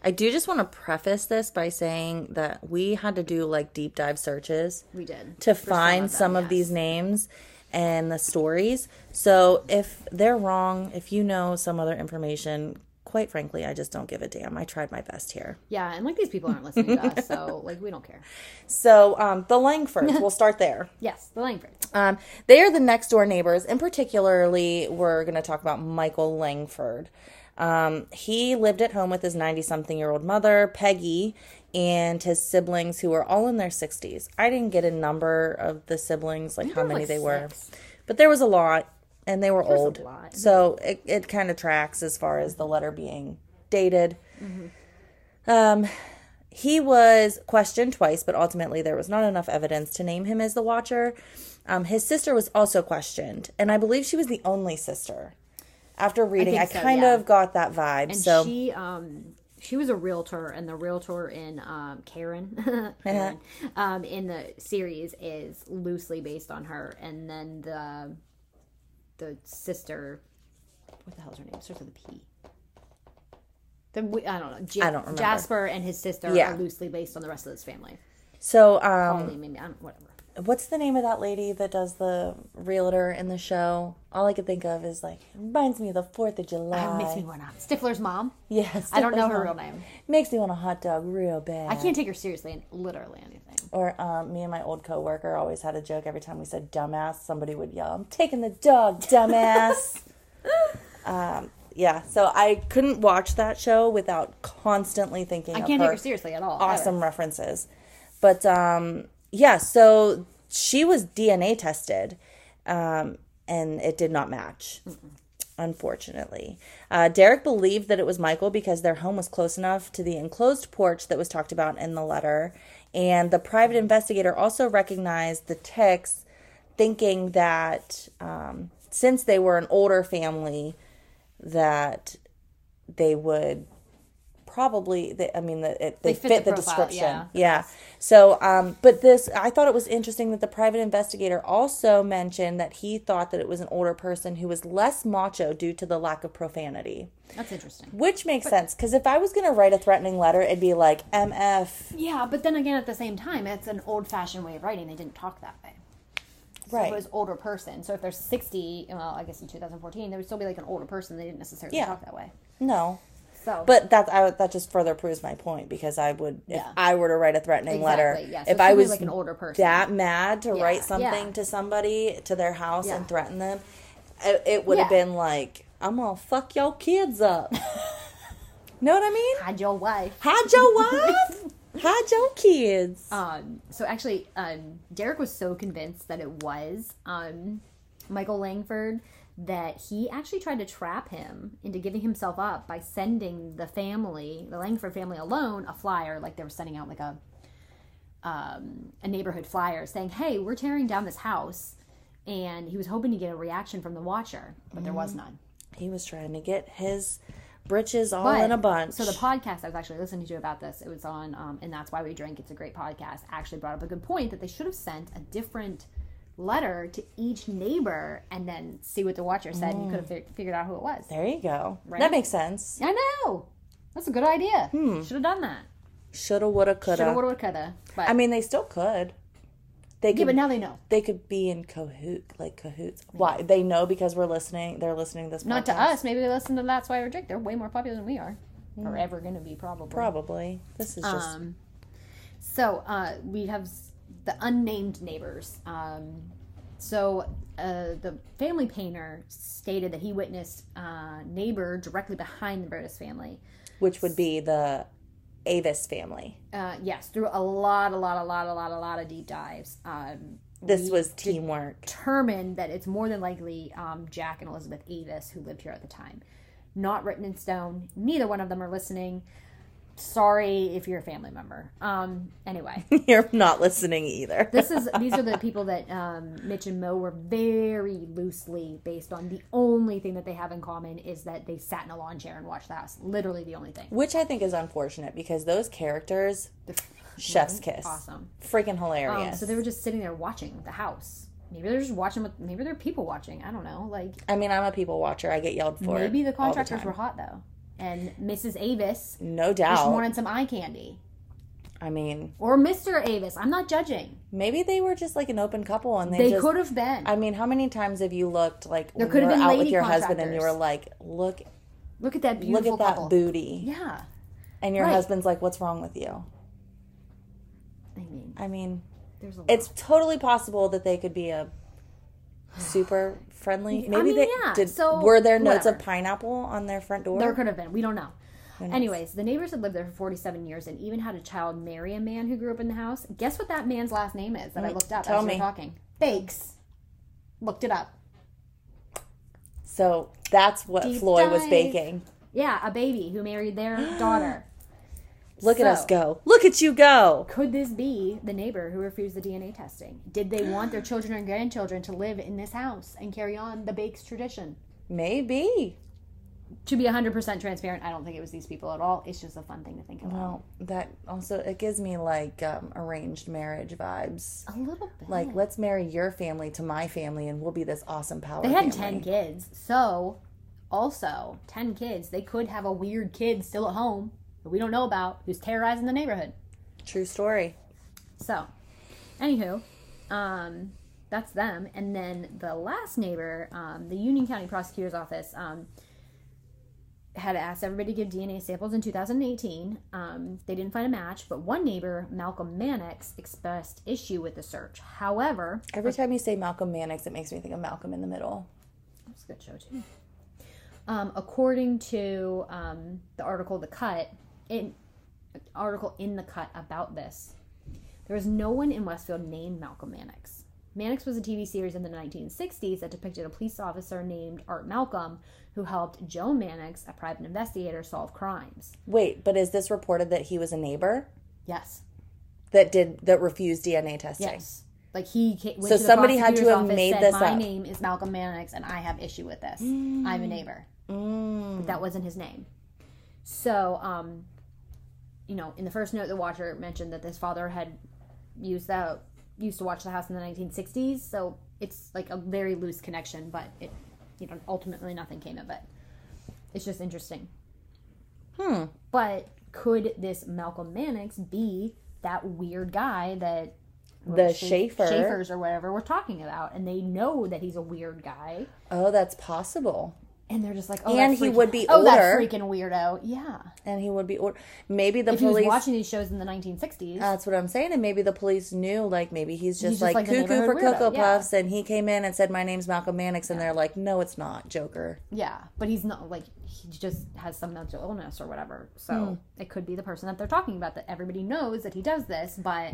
I do just want to preface this by saying that we had to do like deep dive searches We did to For find them, some of yes. these names and the stories. So if they're wrong, if you know some other information, quite frankly, I just don't give a damn. I tried my best here. Yeah, and like these people aren't listening to us, so like we don't care. So um, the Langfords, we'll start there. Yes, the Langfords. Um, they are the next door neighbors, and particularly, we're going to talk about Michael Langford. Um, he lived at home with his 90 something year old mother, Peggy, and his siblings, who were all in their 60s. I didn't get a number of the siblings, like how many like, they were, six. but there was a lot, and they were a old. So it, it kind of tracks as far as the letter being dated. Um, he was questioned twice, but ultimately there was not enough evidence to name him as the Watcher. Um, his sister was also questioned, and I believe she was the only sister. After reading, I, think so, kind yeah. of got that vibe. And so she um she was a realtor and the realtor in um Karen, Karen um in the series is loosely based on her and then the the sister what the hell's her name? Starts with a P. The, we- I don't know. Ja- I don't remember. Jasper and his sister Yeah. are loosely based on the rest of this family. so um, Probably, maybe, whatever. What's the name of that lady that does the realtor in the show? All I could think of is like reminds me of the Fourth of July. It makes me want to. Stifler's mom. Yes, I don't know her mom. real name. Makes me want a hot dog real bad. I can't take her seriously in literally anything. Or um, me and my old coworker always had a joke. Every time we said "dumbass," somebody would yell, "I'm taking the dog, dumbass." um, yeah, so I couldn't watch that show without constantly thinking. I can't take her seriously at all. ever. awesome references. But um, yeah, so she was DNA tested, um, and it did not match. Unfortunately, uh, Derek believed that it was Michael because their home was close enough to the enclosed porch that was talked about in the letter, and the private investigator also recognized the ticks, thinking that um, since they were an older family, that they would probably they, i mean the, it, they, fit fit, the the, profile, description yeah. yeah so um but this i thought it was interesting that the private investigator also mentioned that he thought that it was an older person who was less macho due to the lack of profanity That's interesting. which makes sense because if i was going to write a threatening letter it'd be like mf Yeah, but then again, at the same time, it's an old-fashioned way of writing. They didn't talk that way. So Right. It was older person. So if they're sixty, well, I guess in 2014, they would still be like an older person. They didn't necessarily Yeah. talk that way. no So, but that I, that just further proves my point because I would if Yeah. I were to write a threatening letter yeah. So if I was like an older person. that mad to Yeah, write something to somebody to their house and threaten them, it, it would have been like I'm gonna fuck your kids up. know what I mean? had your wife. Hide your wife, hide your kids. Um, so actually, um, Derek was so convinced that it was um, Michael Langford that he actually tried to trap him into giving himself up by sending the family, the Langford family alone, a flyer. Like they were sending out like a um, a neighborhood flyer saying, "Hey, we're tearing down this house," and he was hoping to get a reaction from the watcher, but there was none. he was trying to get his britches all But- in a bunch. So the podcast I was actually listening to about this, it was on, um, and that's why we drink. It's a great podcast. Actually brought up a good point that they should have sent a different letter to each neighbor and then see what the watcher said. and You could have fi- figured out who it was. there you go. Right? That makes sense. I know. That's a good idea. Should have done that. Shoulda, woulda, Shoulda, coulda. woulda, coulda. But I mean, they still could. They could, yeah, but now they know. they could be in cahoot like cahoots. Why? They know because we're listening. They're listening to this. Podcast. Not to us. Maybe they listen to That's Why We're Drink. They're way more popular than we are, or ever going to be probably. Probably. This is just Um, so uh, we have the unnamed neighbors. Um, so uh, the family painter stated that he witnessed a neighbor directly behind the Broaddus family. which would be the Avis family. Uh, yes, through a lot, a lot, a lot, a lot, a lot of deep dives. Um, This was teamwork. determined that it's more than likely um, Jack and Elizabeth Avis who lived here at the time. Not written in stone. Neither one of them are listening. Sorry if you're a family member. Um, anyway. You're not listening either. this is these are the people that um, Mitch and Mo were very loosely based on. The only thing that they have in common is that they sat in a lawn chair and watched the house. Literally the only thing. which I think is unfortunate because those characters, chef's kiss, Awesome. freaking Um, hilarious. so they were just sitting there watching the house. Maybe they're just watching. With, maybe they're people watching. I don't know. Like I mean, I'm a people watcher. I get yelled for. maybe the contractors time. were hot though, and Mrs. Avis No doubt. just wanted some eye candy, I mean, or Mr. Avis. I'm not judging. maybe they were just like an open couple and they, They could have been. I mean, how many times have you looked like There could you have were been out with your husband and you were like, look, look at that beautiful, look at that booty, Yeah, and your Right. husband's like, what's wrong with you? I mean, I mean, there's a lot. it's totally possible that they could be a super friendly. Maybe mean, they yeah, did. so, were there notes of pineapple on their front door? There could have been. We don't know. Anyways, the neighbors had lived there for 47 years and even had a child marry a man who grew up in the house. Guess what that man's last name is that I looked up Mm, tell as we were talking? Bakes. Looked it up. so that's what Deep Floyd was baking. Yeah, a baby who married their daughter. Look at us go. Look at you go. Could this be the neighbor who refused the DNA testing? Did they want their children and grandchildren to live in this house and carry on the Bakes tradition? Maybe. To be 100% transparent, I don't think it was these people at all. It's just a fun thing to think about. Well, that also it gives me like um, arranged marriage vibes. a little bit. Like, let's marry your family to my family, and we'll be this awesome power. they had family. 10 kids. So, also, 10 kids. They could have a weird kid still at home that we don't know about who's terrorizing the neighborhood. True story. So, anywho, um, that's them. And then the last neighbor, um, the Union County Prosecutor's Office, um, had asked everybody to give DNA samples in 2018. Um, they didn't find a match, but one neighbor, Malcolm Mannix, expressed issue with the search. However, Every time you say Malcolm Mannix, it makes me think of Malcolm in the Middle. that's a good show too. Um, according to um, the article, The Cut, in article in the Cut about this, there was no one in Westfield named Malcolm Mannix. Mannix was a TV series in the 1960s that depicted a police officer named Art Malcolm who helped Joe Mannix, a private investigator, solve crimes. Wait, but is this reported that he was a neighbor Yes. that did that refused DNA testing? Yes. Like he ca- went So somebody had to have made said, this My up." name is Malcolm Mannix, and I have issue with this. I'm a neighbor. Mm. But that wasn't his name. So, um, you know, in the first note, the watcher mentioned that his father had used that used to watch the house in the 1960s. So it's like a very loose connection, but it, you know, ultimately nothing came of it. It's just interesting. Hmm. But could this Malcolm Mannix be that weird guy that The Scha- Schaefer. Schaefer's or whatever we're talking about, and they know that he's a weird guy, Oh, that's possible. And they're just like, oh, And that he would be oh, that older. freaking weirdo, yeah. And he would be, or maybe the If he was police. watching these shows in the 1960s, That's what I'm saying, and maybe the police knew, like maybe he's just, just like, like cuckoo for weirdo, cocoa yeah. puffs, and he came in and said, "My name's Malcolm Mannix," and they're like, "No, it's not, Joker." yeah, but he's not like he just has some mental illness or whatever. So Hmm. it could be the person that they're talking about that everybody knows that he does this, but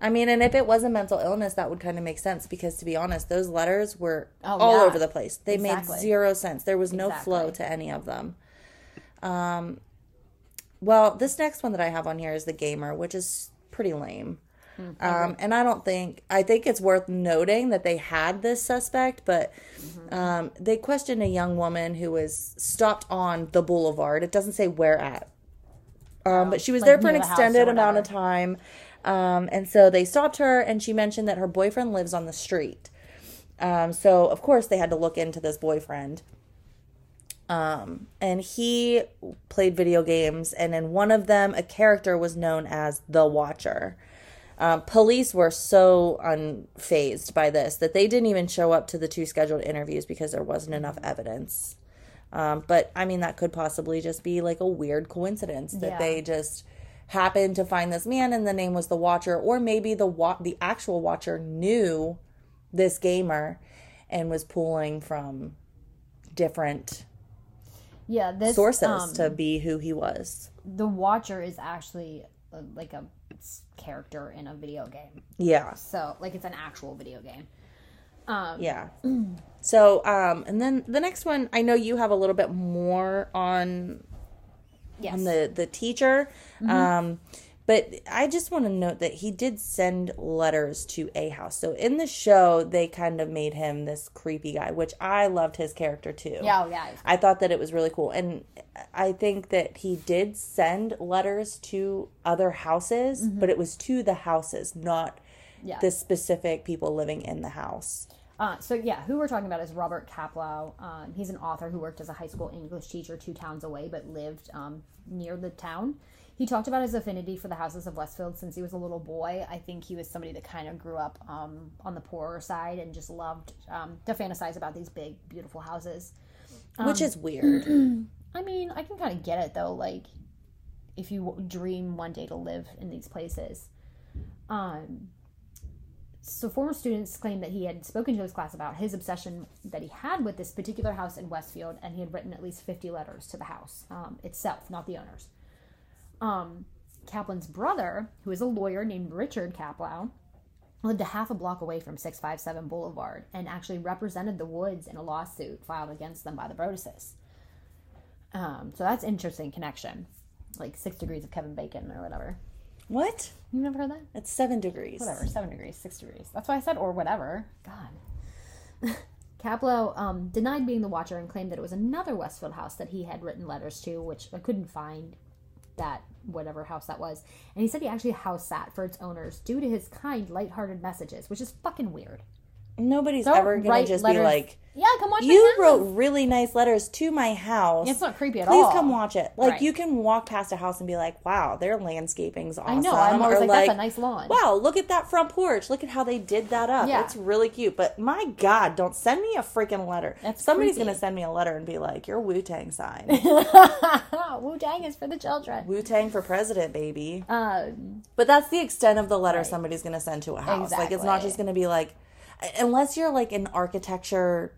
I mean, and if it was a mental illness, that would kind of make sense because, to be honest, those letters were Oh, all yeah. over the place. They Exactly. made zero sense. There was no flow to any of them. Um, well, this next one that I have on here is the gamer, which is pretty lame. Hmm, Um, and I don't think I think it's worth noting that they had this suspect, but Mm-hmm. um, they questioned a young woman who was stopped on the boulevard. It doesn't say where at, um, but she was like there for an near the house or extended amount of time. Um, and so they stopped her, and she mentioned that her boyfriend lives on the street. Um, so of course they had to look into this boyfriend. Um, and he played video games, and in one of them, a character was known as the Watcher. Um, police were so unfazed by this that they didn't even show up to the two scheduled interviews because there wasn't enough evidence. Um, but I mean, that could possibly just be like a weird coincidence that Yeah. they just happened to find this man and the name was the Watcher, or maybe the wa- the actual Watcher knew this gamer and was pulling from different yeah, this sources um, to be who he was. the Watcher is actually uh, like a character in a video game. Yeah. So like it's an actual video game. Um, Yeah. So, um, and then the next one, I know you have a little bit more on yes. on the the teacher, um, but I just want to note that he did send letters to a house. So in the show, they kind of made him this creepy guy, which I loved his character too. yeah, oh, yeah. I thought that it was really cool. And I think that he did send letters to other houses, but it was to the houses, not Yeah. the specific people living in the house. Uh, so yeah, who we're talking about is Robert Kaplow. Um, he's an author who worked as a high school English teacher two towns away, but lived um, near the town. He talked about his affinity for the houses of Westfield since he was a little boy. I think he was somebody that kind of grew up um, on the poorer side and just loved um, to fantasize about these big, beautiful houses. which is weird. I mean, I can kind of get it though. Like, if you dream one day to live in these places. Um, so, former students claimed that he had spoken to his class about his obsession that he had with this particular house in Westfield, and he had written at least 50 letters to the house um, itself, not the owners. Um, Kaplow's brother, who is a lawyer named Richard Kaplow, lived a half a block away from 657 Boulevard and actually represented the Woods in a lawsuit filed against them by the Broadduses. Um, so that's interesting connection. Like six degrees of Kevin Bacon or whatever. What? You never heard that? It's seven degrees. Whatever, seven degrees, six degrees. That's why I said or whatever. God. Kaplow um, denied being the watcher and claimed that it was another Westfield house that he had written letters to, which I couldn't find that whatever house that was. And he said he actually house sat for its owners due to his kind, lighthearted messages, which is fucking weird. Nobody's Don't ever gonna write just be like, Yeah, come watch "You my house. wrote really nice letters to my house. It's not creepy at Please all. Please come watch it." Like Right. you can walk past a house and be like, "Wow, their landscaping's awesome." I know. I'm always Or like, that's a nice lawn. Wow, look at that front porch. Look at how they did that up. Yeah. It's really cute. But my God, don't send me a freaking letter. That's Somebody's creepy. gonna send me a letter and be like, "Your Wu Tang sign, Wu Tang is for the children. Wu Tang for president, baby." Um, But that's the extent of the letter somebody's gonna send to a house. Like it's not Exactly. just gonna be like, unless you're like an architecture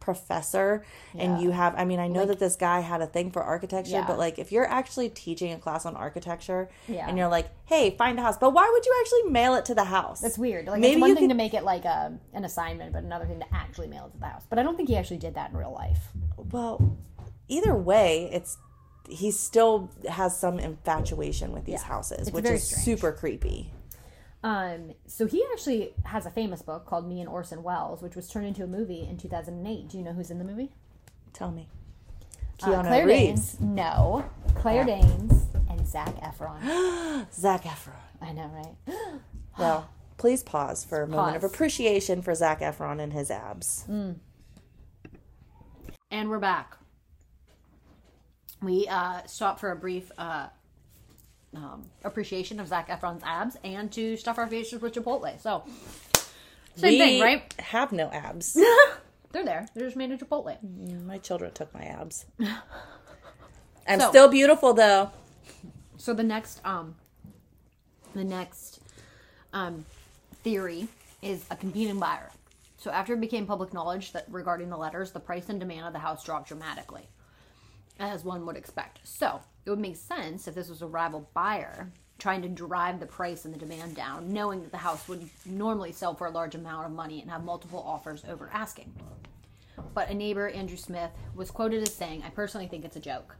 professor and you have i mean i know that this guy had a thing for architecture Yeah. but like if you're actually teaching a class on architecture Yeah. and you're like hey find a house but why would you actually mail it to the house It's weird. Like Maybe it's one thing could- to make it like a, an assignment, but another thing to actually mail it to the house. But I don't think he actually did that in real life. Well, either way, it's he still has some infatuation with these Yeah. houses, It's which is strange. super creepy. Um, so he actually has a famous book called Me and Orson Welles, which was turned into a movie in 2008. Do you know who's in the movie? Tell me, Uh, Keanu Claire Reeves, Danes. No, Claire Danes and Zac Efron. Zac Efron. I know, right? Well, please pause for a moment of appreciation for Zac Efron and his abs. And we're back. We uh, stopped for a brief uh, um, appreciation of Zac Efron's abs and to stuff our faces with Chipotle. So, same we thing, right? have no abs. They're there. They're just made of Chipotle. My children took my abs. I'm So- still beautiful though. So the next um the next um theory is a competing buyer. So after it became public knowledge that regarding the letters, the price and demand of the house dropped dramatically. As one would expect. So it would make sense if this was a rival buyer trying to drive the price and the demand down, knowing that the house would normally sell for a large amount of money and have multiple offers over asking. But a neighbor, Andrew Smith, was quoted as saying, I personally think it's a joke.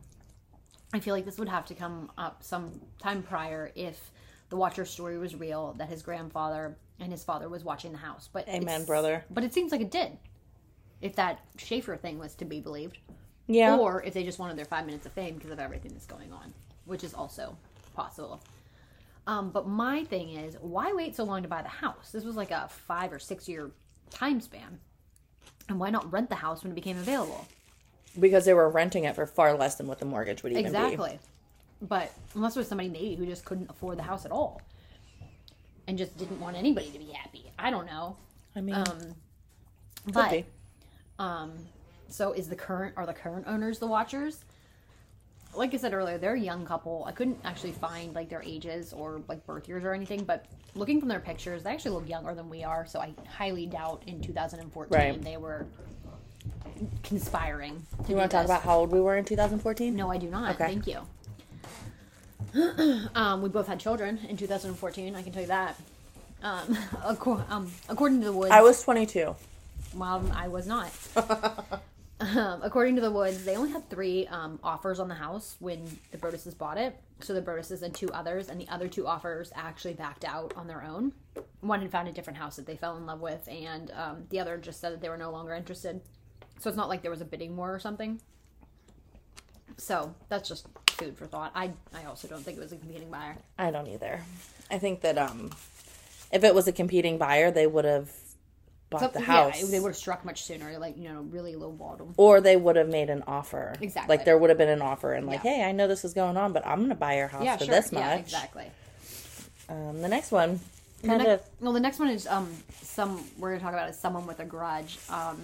I feel like this would have to come up some time prior if the Watcher's story was real, that his grandfather and his father was watching the house. But Amen, brother. But it seems like it did. If that Schaefer thing was to be believed, Yeah. or if they just wanted their five minutes of fame because of everything that's going on, which is also possible. Um, but my thing is, why wait so long to buy the house? This was like a five or six year time span, and why not rent the house when it became available? because they were renting it for far less than what the mortgage would even be. Exactly. But unless it was somebody maybe who just couldn't afford the house at all and just didn't want anybody to be happy. I don't know. I mean, Um could but be. um so is the current are the current owners the watchers? Like I said earlier, they're a young couple. I couldn't actually find like their ages or like birth years or anything, but looking from their pictures, they actually look younger than we are, so I highly doubt in 2014 Right. they were conspiring. To You want to talk about how old we were in 2014? No, I do not. Okay. Thank you. um, we both had children in 2014. I can tell you that. Um, um, according to the woods, I was 22. well, I was not. um, according to the woods, they only had three um, offers on the house when the Broadduses bought it. So the Broadduses and two others, and the other two offers actually backed out on their own. One had found a different house that they fell in love with, and um, the other just said that they were no longer interested. So it's not like there was a bidding war or something. So that's just food for thought. I I also don't think it was a competing buyer. I don't either. I think that um, if it was a competing buyer, they would have bought the Yeah, house. they would have struck much sooner. Like you know, really low bottom. or they would have made an offer. Exactly. Like there would have been an offer, and like, Yeah. hey, I know this is going on, but I'm going to buy your house Yeah, for sure. this much. Yeah, exactly. Um, the next one, The kind of. well, the next one is um some we're gonna talk about is someone with a grudge. Um,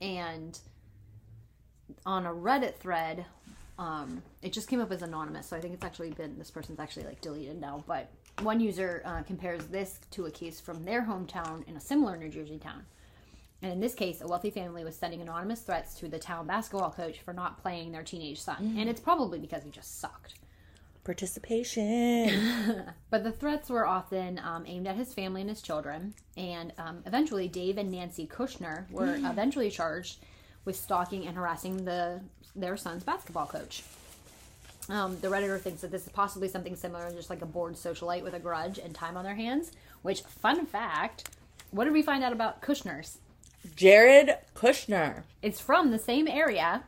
and on a Reddit thread, um, it just came up as anonymous, so I think it's actually been this person's actually like deleted now. But one user uh, compares this to a case from their hometown in a similar New Jersey town. And in this case, a wealthy family was sending anonymous threats to the town basketball coach for not playing their teenage son. And it's probably because he just sucked. Participation. But the threats were often um, aimed at his family and his children. And um, eventually, Dave and Nancy Kushner were eventually charged with stalking and harassing the their son's basketball coach. Um, the redditor thinks that this is possibly something similar, just like a bored socialite with a grudge and time on their hands. Which, fun fact, what did we find out about Kushner's? Jared Kushner. It's from the same area,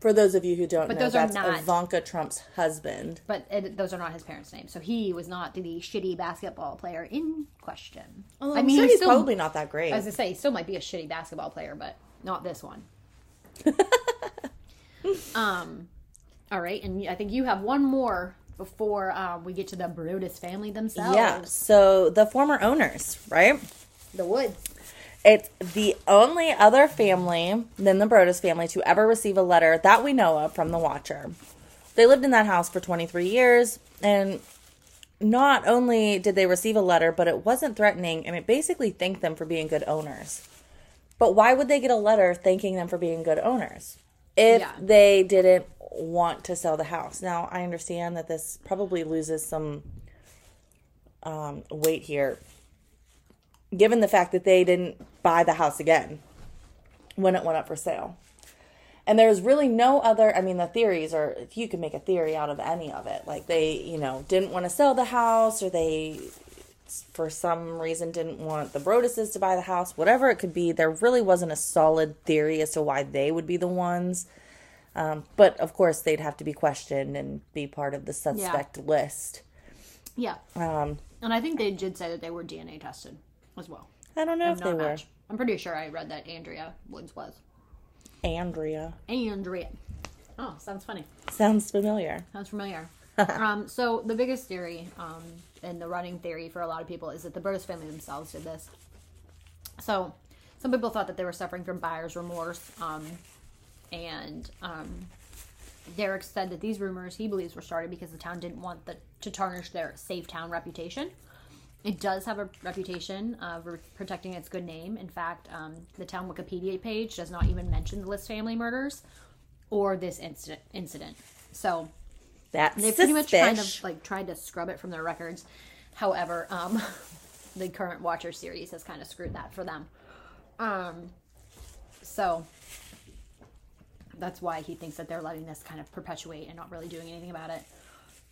For those of you who don't But know, those are that's not- Ivanka Trump's husband. but it, those are not his parents' names. So he was not the shitty basketball player in question. I mean, sure he's still- probably not that great. As I say, he still might be a shitty basketball player, but not this one. um, all right, and I think you have one more before uh, we get to the Broaddus family themselves. yeah. So the former owners, right? the Woods. It's the only other family than the Broaddus family to ever receive a letter that we know of from the Watcher. They lived in that house for 23 years, and not only did they receive a letter, but it wasn't threatening, and it basically thanked them for being good owners. But why would they get a letter thanking them for being good owners if Yeah. they didn't want to sell the house? Now, I understand that this probably loses some um, weight here given the fact that they didn't buy the house again when it went up for sale. And there's really no other, I mean, the theories are, if you can make a theory out of any of it, like they, you know, didn't want to sell the house or they, for some reason, didn't want the Broadduses to buy the house, whatever it could be, there really wasn't a solid theory as to why they would be the ones. Um, but of course, they'd have to be questioned and be part of the suspect list. Yeah, Um, and I think they did say that they were DNA tested as well. I don't know And if they were. I'm pretty sure I read that Andrea Woods was. Andrea. Andrea. Oh, sounds funny. Sounds familiar. Sounds familiar. um, so the biggest theory um, and the running theory for a lot of people is that the Broaddus family themselves did this. So some people thought that they were suffering from buyer's remorse, um, and um, Derek said that these rumors he believes were started because the town didn't want the, to tarnish their safe town reputation. It does have a reputation of re- protecting its good name. In fact, um, the town Wikipedia page does not even mention the List family murders or this incident. Incident. So That's they pretty much kind of like tried to scrub it from their records. However, um, the current Watcher series has kind of screwed that for them. Um, so that's why he thinks that they're letting this kind of perpetuate and not really doing anything about it.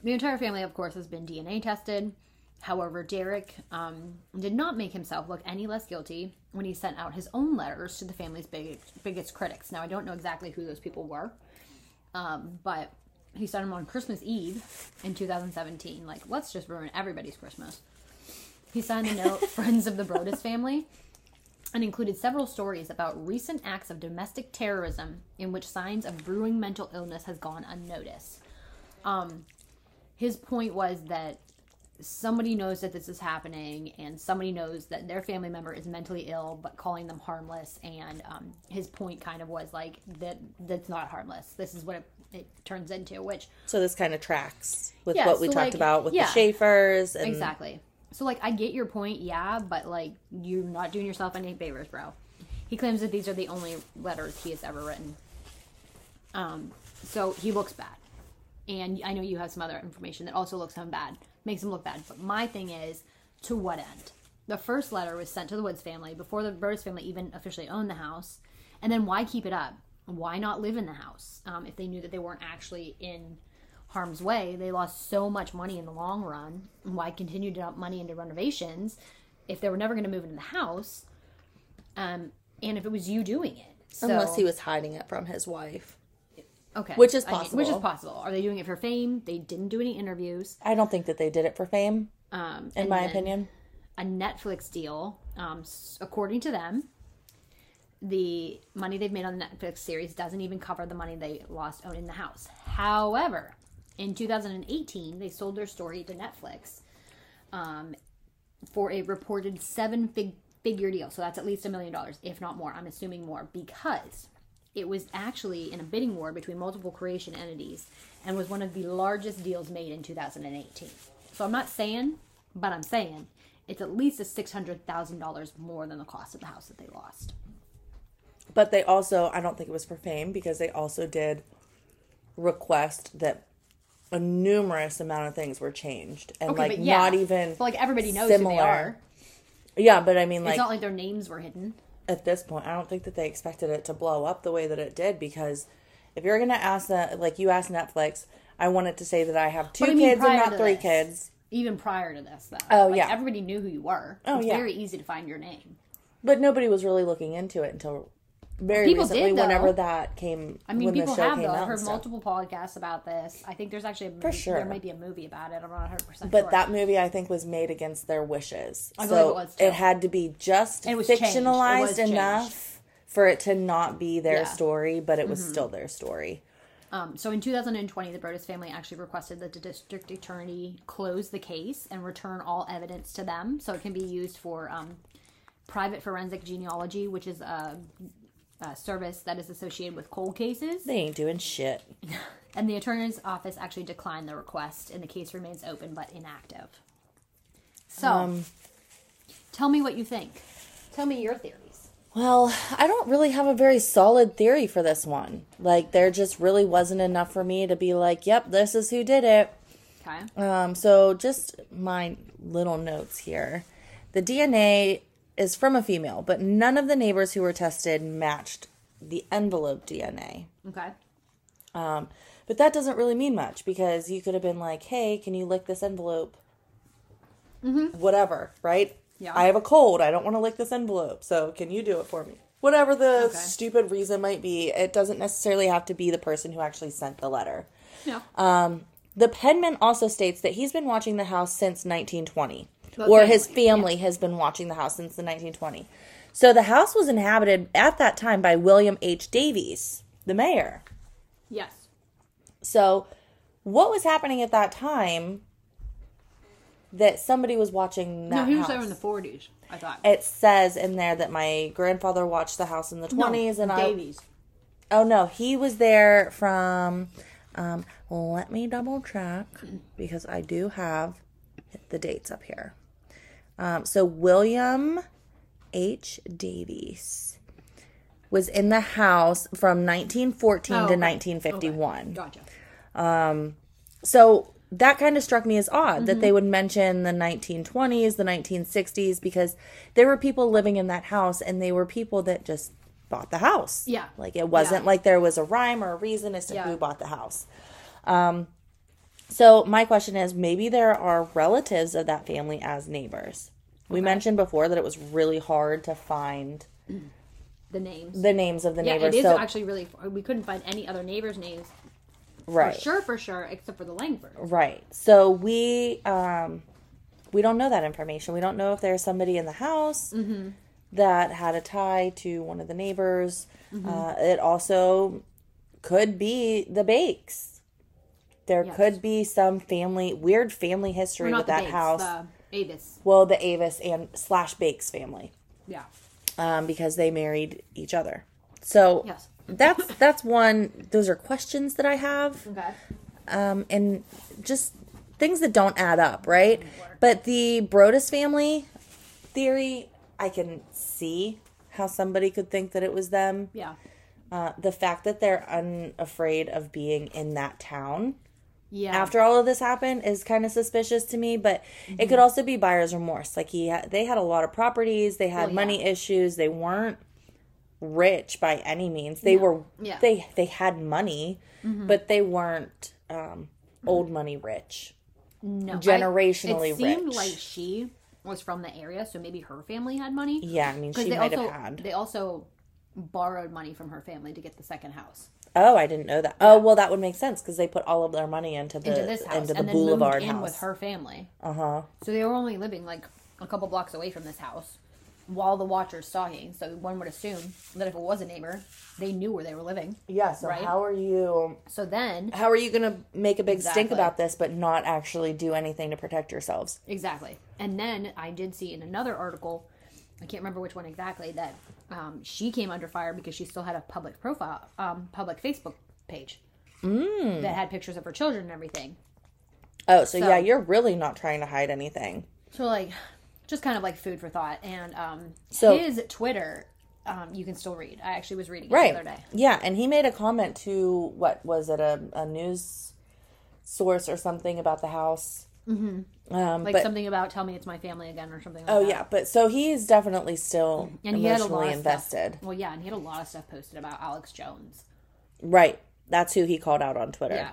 The entire family, of course, has been DNA tested. However, Derek um, did not make himself look any less guilty when he sent out his own letters to the family's big, biggest critics. Now, I don't know exactly who those people were, um, but he sent them on Christmas Eve in 2017. Like, let's just ruin everybody's Christmas. He signed a note, Friends of the Broaddus family, and included several stories about recent acts of domestic terrorism in which signs of brewing mental illness has gone unnoticed. Um, his point was that somebody knows that this is happening and somebody knows that their family member is mentally ill but calling them harmless and um, his point kind of was like that that's not harmless this is what it, it turns into which So this kind of tracks with Yeah, what we so, talked like, about with yeah. the Schaefers and Exactly. So like I get your point, yeah, but like you're not doing yourself any favors, bro. He claims that these are the only letters he has ever written. Um, so he looks bad. And I know you have some other information that also looks him bad, makes him look bad. But my thing is, to what end? The first letter was sent to the Woods family before the Broaddus family even officially owned the house. And then why keep it up? Why not live in the house um, if they knew that they weren't actually in harm's way? They lost so much money in the long run. Why continue to dump money into renovations if they were never going to move into the house? Um, and if it was you doing it, so, unless he was hiding it from his wife. okay, which is I mean, which is possible. possible. Are they doing it for fame? They didn't do any interviews. I don't think that they did it for fame, Um, in my opinion. a Netflix deal. Um, according to them, the money they've made on the Netflix series doesn't even cover the money they lost owning the house. However, in 2018, they sold their story to Netflix um, for a reported seven fig- figure deal. So that's at least a million dollars, if not more. I'm assuming more because it was actually in a bidding war between multiple creation entities and was one of the largest deals made in 2018. So I'm not saying, but I'm saying it's at least a $600,000 more than the cost of the house that they lost. But they also, I don't think it was for fame because they also did request that a numerous amount of things were changed and like but yeah. not even But like everybody knows who they similar. are. Yeah, but I mean like It's not like their names were hidden. at this point, I don't think that they expected it to blow up the way that it did because if you're gonna ask that, like you asked Netflix, I wanted to say that I have two I mean, kids and not three this. kids, Even prior to this, though. Oh, Like, yeah. Everybody knew who you were. Oh, it's yeah. very easy to find your name. but nobody was really looking into it until very People recently. did, though. whenever that came, I mean, when people have though. I've heard multiple podcasts about this. I think there's actually a movie, sure. there might be a movie about it. I'm not 100 percent But sure. that movie, I think, was made against their wishes. I so it was, too. had to be just It. It fictionalized enough for it to not be their Yeah. Mm-hmm. story, but it was still their story. Um, so in 2020, the Broaddus family actually requested that the district attorney close the case and return all evidence to them, so it can be used for um, private forensic genealogy, which is a, a service that is associated with cold cases. They ain't doing shit. And the attorney's office actually declined the request, and the case remains open but inactive. So, Um, tell me what you think. Tell me your theories. Well, I don't really have a very solid theory for this one. Like, there just really wasn't enough for me to be like, yep, this is who did it. Okay. Um, so just my little notes here. The DNA is from a female, but none of the neighbors who were tested matched the envelope DNA. Okay. Um, but that doesn't really mean much because you could have been like, hey, can you lick this envelope? Whatever, right? Yeah. I have a cold. I don't want to lick this envelope. So can you do it for me? Whatever the Okay. stupid reason might be, it doesn't necessarily have to be the person who actually sent the letter. Yeah. Um, the penman also states that he's been watching the house since 1920, Or his family, family has been watching the house since the 1920. So the house was inhabited at that time by William H. Davies, the mayor. yes. So, what was happening at that time that somebody was watching that No, he was house? there in the 40s. I thought. it says in there that my grandfather watched the house in the 20s, and I Davies. Oh no, he was there from. Um, let me double check because I do have the dates up here. Um, so William H. Davies was in the house from 1914 Oh, to okay. 1951. Gotcha. So that kind of struck me as odd Mm-hmm. that they would mention the 1920s, the 1960s, because there were people living in that house and they were people that just bought the house. Yeah. Like it wasn't Yeah. like there was a rhyme or a reason as to Yeah. who bought the house. Um, so my question is maybe there are relatives of that family as neighbors. We mentioned before that it was really hard to find The names. the names of the yeah, neighbors. it is so actually really. We couldn't find any other neighbors' names right. for sure, for sure, except for the Langford. Right. So we um we don't know that information. We don't know if there's somebody in the house Mm-hmm. that had a tie to one of the neighbors. Mm-hmm. Uh, it also could be the Bakes. There Yes. could be some family weird family history with that Bates, house. The Avis. Well, the Avis and slash Bakes family, Yeah. um, because they married each other. So Yes. that's that's one. Those are questions that I have Okay. um, and just things that don't add up, right? But the Broaddus family theory, I can see how somebody could think that it was them. Yeah. Uh, the fact that they're unafraid of being in that town Yeah. after all of this happened is kind of suspicious to me. But it Mm-hmm. could also be buyer's remorse. Like he, ha- they had a lot of properties, they had Well, yeah. money issues, they weren't rich by any means. They were, Yeah. Mm-hmm. they they had money, but they weren't um, old money rich. no. I- generationally it seemed rich. like she was from the area, so maybe her family had money. Yeah, I mean, she they might also have had. they also borrowed money from her family to get the second house Oh, I didn't know that. Oh, well, that would make sense because they put all of their money into the into this house into the and then Boulevard moved in house. with her family. Uh huh. So they were only living like a couple blocks away from this house while the watcher's stalking. So one would assume that if it was a neighbor, they knew where they were living. Yeah. So Right? how are you? So then, How are you gonna make a big stink about this, but not actually do anything to protect yourselves? exactly. And then I did see in another article, I can't remember which one exactly, that um, she came under fire because she still had a public profile, um, public Facebook page Mm. that had pictures of her children and everything. Oh, so, So- yeah, you're really not trying to hide anything. So like, just kind of like food for thought. And um, So- his Twitter, um, you can still read. I actually was reading it Right. the other day. Yeah, and he made a comment to what was it a, a news source or something about the house. Mm-hmm. Um, Like but something about tell me it's my family again or something like oh that. yeah, but so he's definitely still And he had a lot emotionally invested. Stuff. Well, yeah, and he had a lot of stuff posted about Alex Jones. Right. That's who he called out on Twitter. Yeah.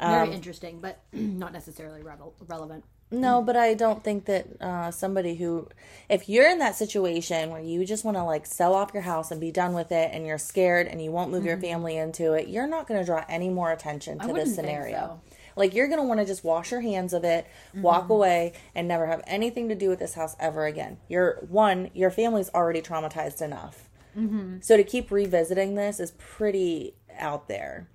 Very Um, interesting, but not necessarily revel- relevant. No, but I don't think that uh, somebody who, if you're in that situation where you just want to like sell off your house and be done with it, and you're scared and you won't move your family into it, you're not going to draw any more attention Mm-hmm. To this think scenario. so. Like you're going to want to just wash your hands of it, Mm-hmm. walk away, and never have anything to do with this house ever again. You're one, your family's already traumatized enough, Mm-hmm. so to keep revisiting this is pretty out there.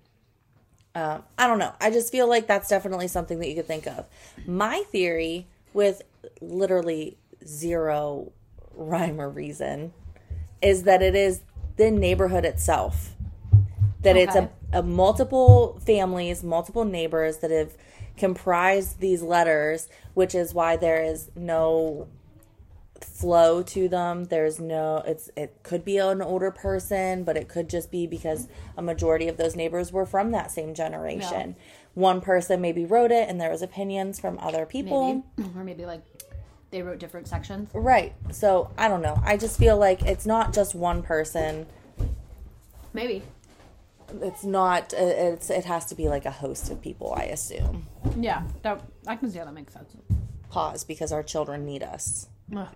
Um, I don't know. I just feel like that's definitely something that you could think of. My theory, with literally zero rhyme or reason, is that it is the neighborhood itself. That it's a, a multiple families, multiple neighbors that have comprised these letters, which is why there is no flow to them. There's no it's it could be an older person, but it could just be because a majority of those neighbors were from that same generation. One person maybe wrote it and there was opinions from other people. Maybe. or maybe like they wrote different sections. Right. So, I don't know. I just feel like it's not just one person. Maybe. It's not uh, it's it has to be like a host of people, I assume. Yeah, that, I can see how that makes sense. Pause because our children need us. Ugh.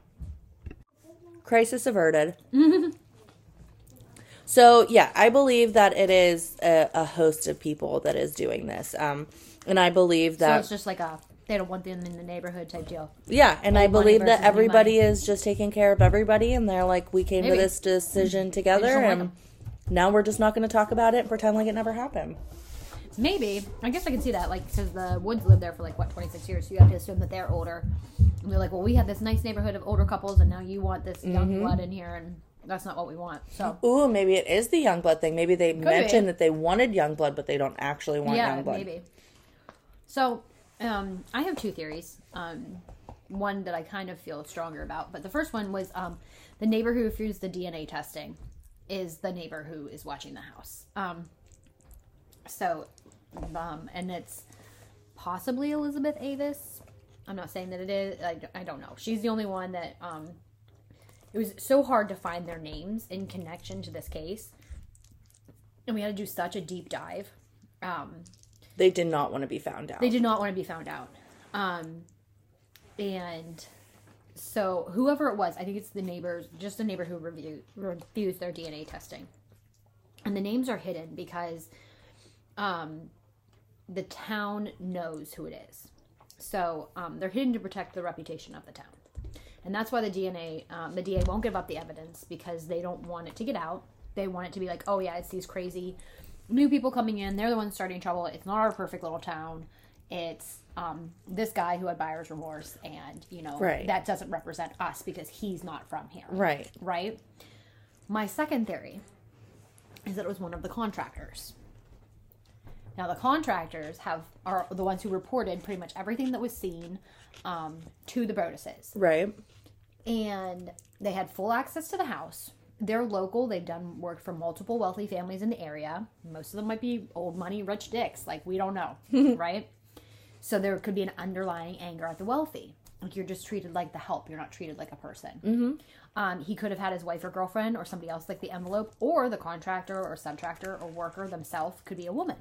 crisis averted. so yeah, I believe that it is a, a host of people that is doing this, um, and I believe So that it's just like a they don't want them in the neighborhood type deal. yeah, and I old money believe that everybody is just taking care of everybody, and they're like, we came Maybe. to this decision together, and. Now we're just not going to talk about it and pretend like it never happened. Maybe. I guess I can see that. Like, because the Woods lived there for like, what, 26 years. So you have to assume that they're older. And they're like, well, we have this nice neighborhood of older couples, and now you want this young Mm-hmm. blood in here, and that's not what we want. So, Ooh, maybe it is the young blood thing. Maybe they be. mentioned that they wanted young blood, but they don't actually want yeah, young blood. maybe. So, um, I have two theories. Um, one that I kind of feel stronger about. But the first one was um, the neighbor who refused the DNA testing is the neighbor who is watching the house. Um, so, um, and it's possibly Elizabeth Avis. I'm not saying that it is. I, I don't know. She's the only one that. Um, it was so hard to find their names in connection to this case, and we had to do such a deep dive. Um, They did not want to be found out. they did not want to be found out. Um, and so whoever it was, I think it's the neighbors, just the neighbor who review, refused their DNA testing. And the names are hidden because um, the town knows who it is. So um, they're hidden to protect the reputation of the town. And that's why the DNA, um, the DA won't give up the evidence because they don't want it to get out. They want it to be like, oh yeah, it's these crazy new people coming in. They're the ones starting trouble. It's not our perfect little town. It's um, this guy who had buyer's remorse, and you know Right. that doesn't represent us because he's not from here right. right? My second theory is that it was one of the contractors. Now the contractors have are the ones who reported pretty much everything that was seen um, to the Broadduses, Right. and they had full access to the house. They're local. They've done work for multiple wealthy families in the area. Most of them might be old money, rich dicks. Like we don't know, right? So there could be an underlying anger at the wealthy. Like you're just treated like the help. You're not treated like a person. Mm-hmm. Um, he could have had his wife or girlfriend or somebody else like the envelope, or the contractor or subtractor or worker themselves could be a woman.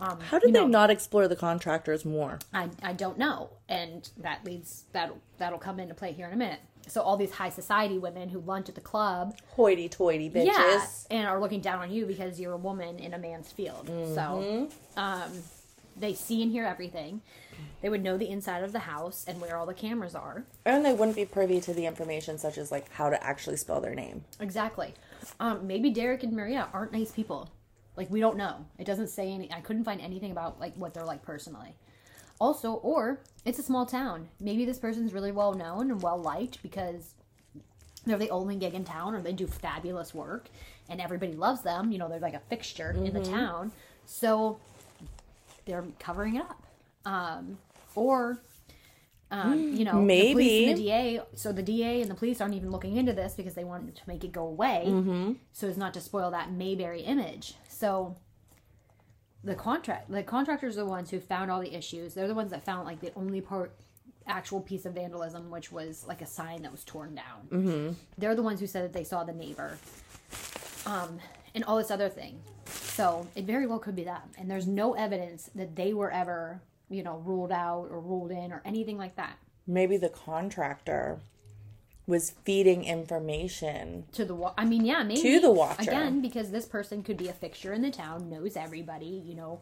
Um, How did they know, not explore the contractors more? I, I don't know, and that leads that that'll come into play here in a minute. So all these high society women who lunch at the club, Hoity-toity bitches. yeah, and are looking down on you because you're a woman in a man's field. So, um, they see and hear everything. They would know the inside of the house and where all the cameras are. And they wouldn't be privy to the information such as like how to actually spell their name. Exactly. Um, maybe Derek and Maria aren't nice people. Like we don't know. It doesn't say any. I couldn't find anything about like what they're like personally. Also, or it's a small town. Maybe this person's really well known and well liked because they're the only gig in town, or they do fabulous work, and everybody loves them. You know, they're like a fixture in the town. So they're covering it up. Um, or um, you know, the police and the DA. So the DA and the police aren't even looking into this because they want to make it go away, so as not to spoil that Mayberry image. So the contract the contractors are the ones who found all the issues. They're the ones that found like the only part actual piece of vandalism, which was like a sign that was torn down. Mm-hmm. They're the ones who said that they saw the neighbor, um, and all this other thing. So it very well could be that. And there's no evidence that they were ever, you know, ruled out or ruled in or anything like that Maybe the contractor was feeding information. to the wa- I mean, yeah, maybe To the watcher. again because this person could be a fixture in the town, knows everybody, you know,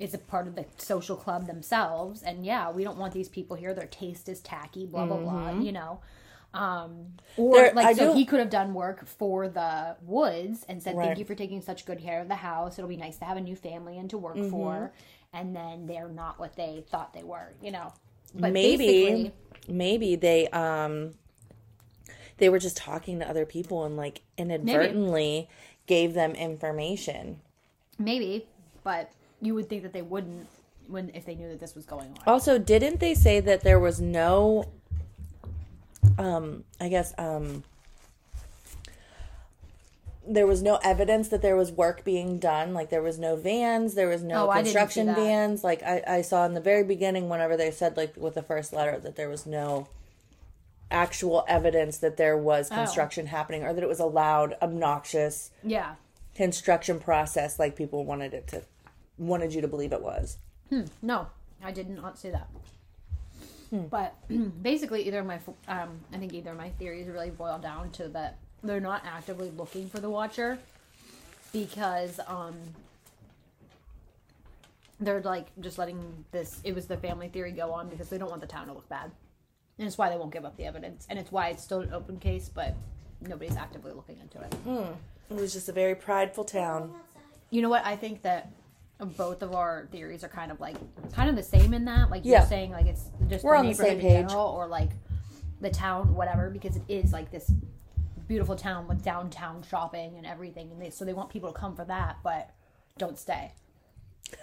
is a part of the social club themselves, and yeah, we don't want these people here. Their taste is tacky, blah blah blah, mm-hmm. you know. Um, or. There- like I so, do- he could have done work for the woods and said, Right. "Thank you for taking such good care of the house. It'll be nice to have a new family and to work Mm-hmm. for." And then they're not what they thought they were, you know. But maybe basically, maybe they um they were just talking to other people and like inadvertently gave them information. maybe, but you would think that they wouldn't when if they knew that this was going on. Also, didn't they say that there was no um I guess um there was no evidence that there was work being done. Like there was no vans, there was no Oh, I didn't see construction vans. Like I, I saw in the very beginning, whenever they said like with the first letter that there was no actual evidence that there was construction happening or that it was a loud, obnoxious Yeah. construction process like people wanted it to wanted you to believe it was. No, I did not see that. But basically, either of my, um, I think either my theories really boil down to that they're not actively looking for the Watcher because um, they're like just letting this. It was the family theory go on because they don't want the town to look bad, and it's why they won't give up the evidence, and it's why it's still an open case, but nobody's actively looking into it. It was just a very prideful town. You know what? I think that both of our theories are kind of like kind of the same in that. Like Yeah. you're saying, like it's just We're the on the neighborhood same page. general, or like the town, whatever, because it is like this beautiful town with downtown shopping and everything, and they so they want people to come for that, but don't stay.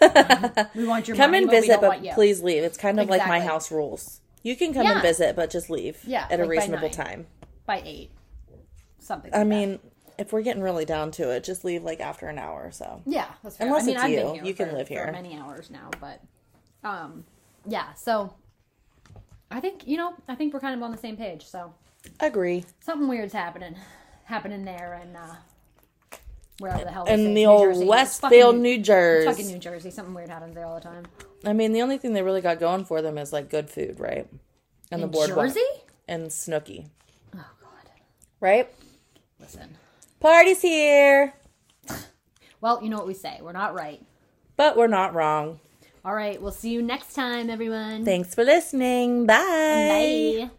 we want your Come money, and but visit, don't but please leave. It's kind of like my house rules. You can come Yeah. and visit, but just leave Yeah, at a like by reasonable nine. time. by eight, something. I mean, that. If we're getting really down to it, just leave like after an hour or so. Yeah, that's fair. Unless I mean, it's I've you. been here You can for- live for here. many hours now, but um, yeah. So I think you know, I think we're kind of on the same page. So Agree. something weird's happening, happening there, and uh, wherever the hell. In the old Jersey. Westfield, New Jersey. fucking New Jersey. Something weird happens there all the time. I mean, the only thing they really got going for them is like good food, right? And the In boardwalk Jersey? and Snooki, Oh God, right? listen. Party's here, Well, you know what we say. We're not right. but we're not wrong. All right. We'll see you next time, everyone. Thanks for listening. Bye. Bye.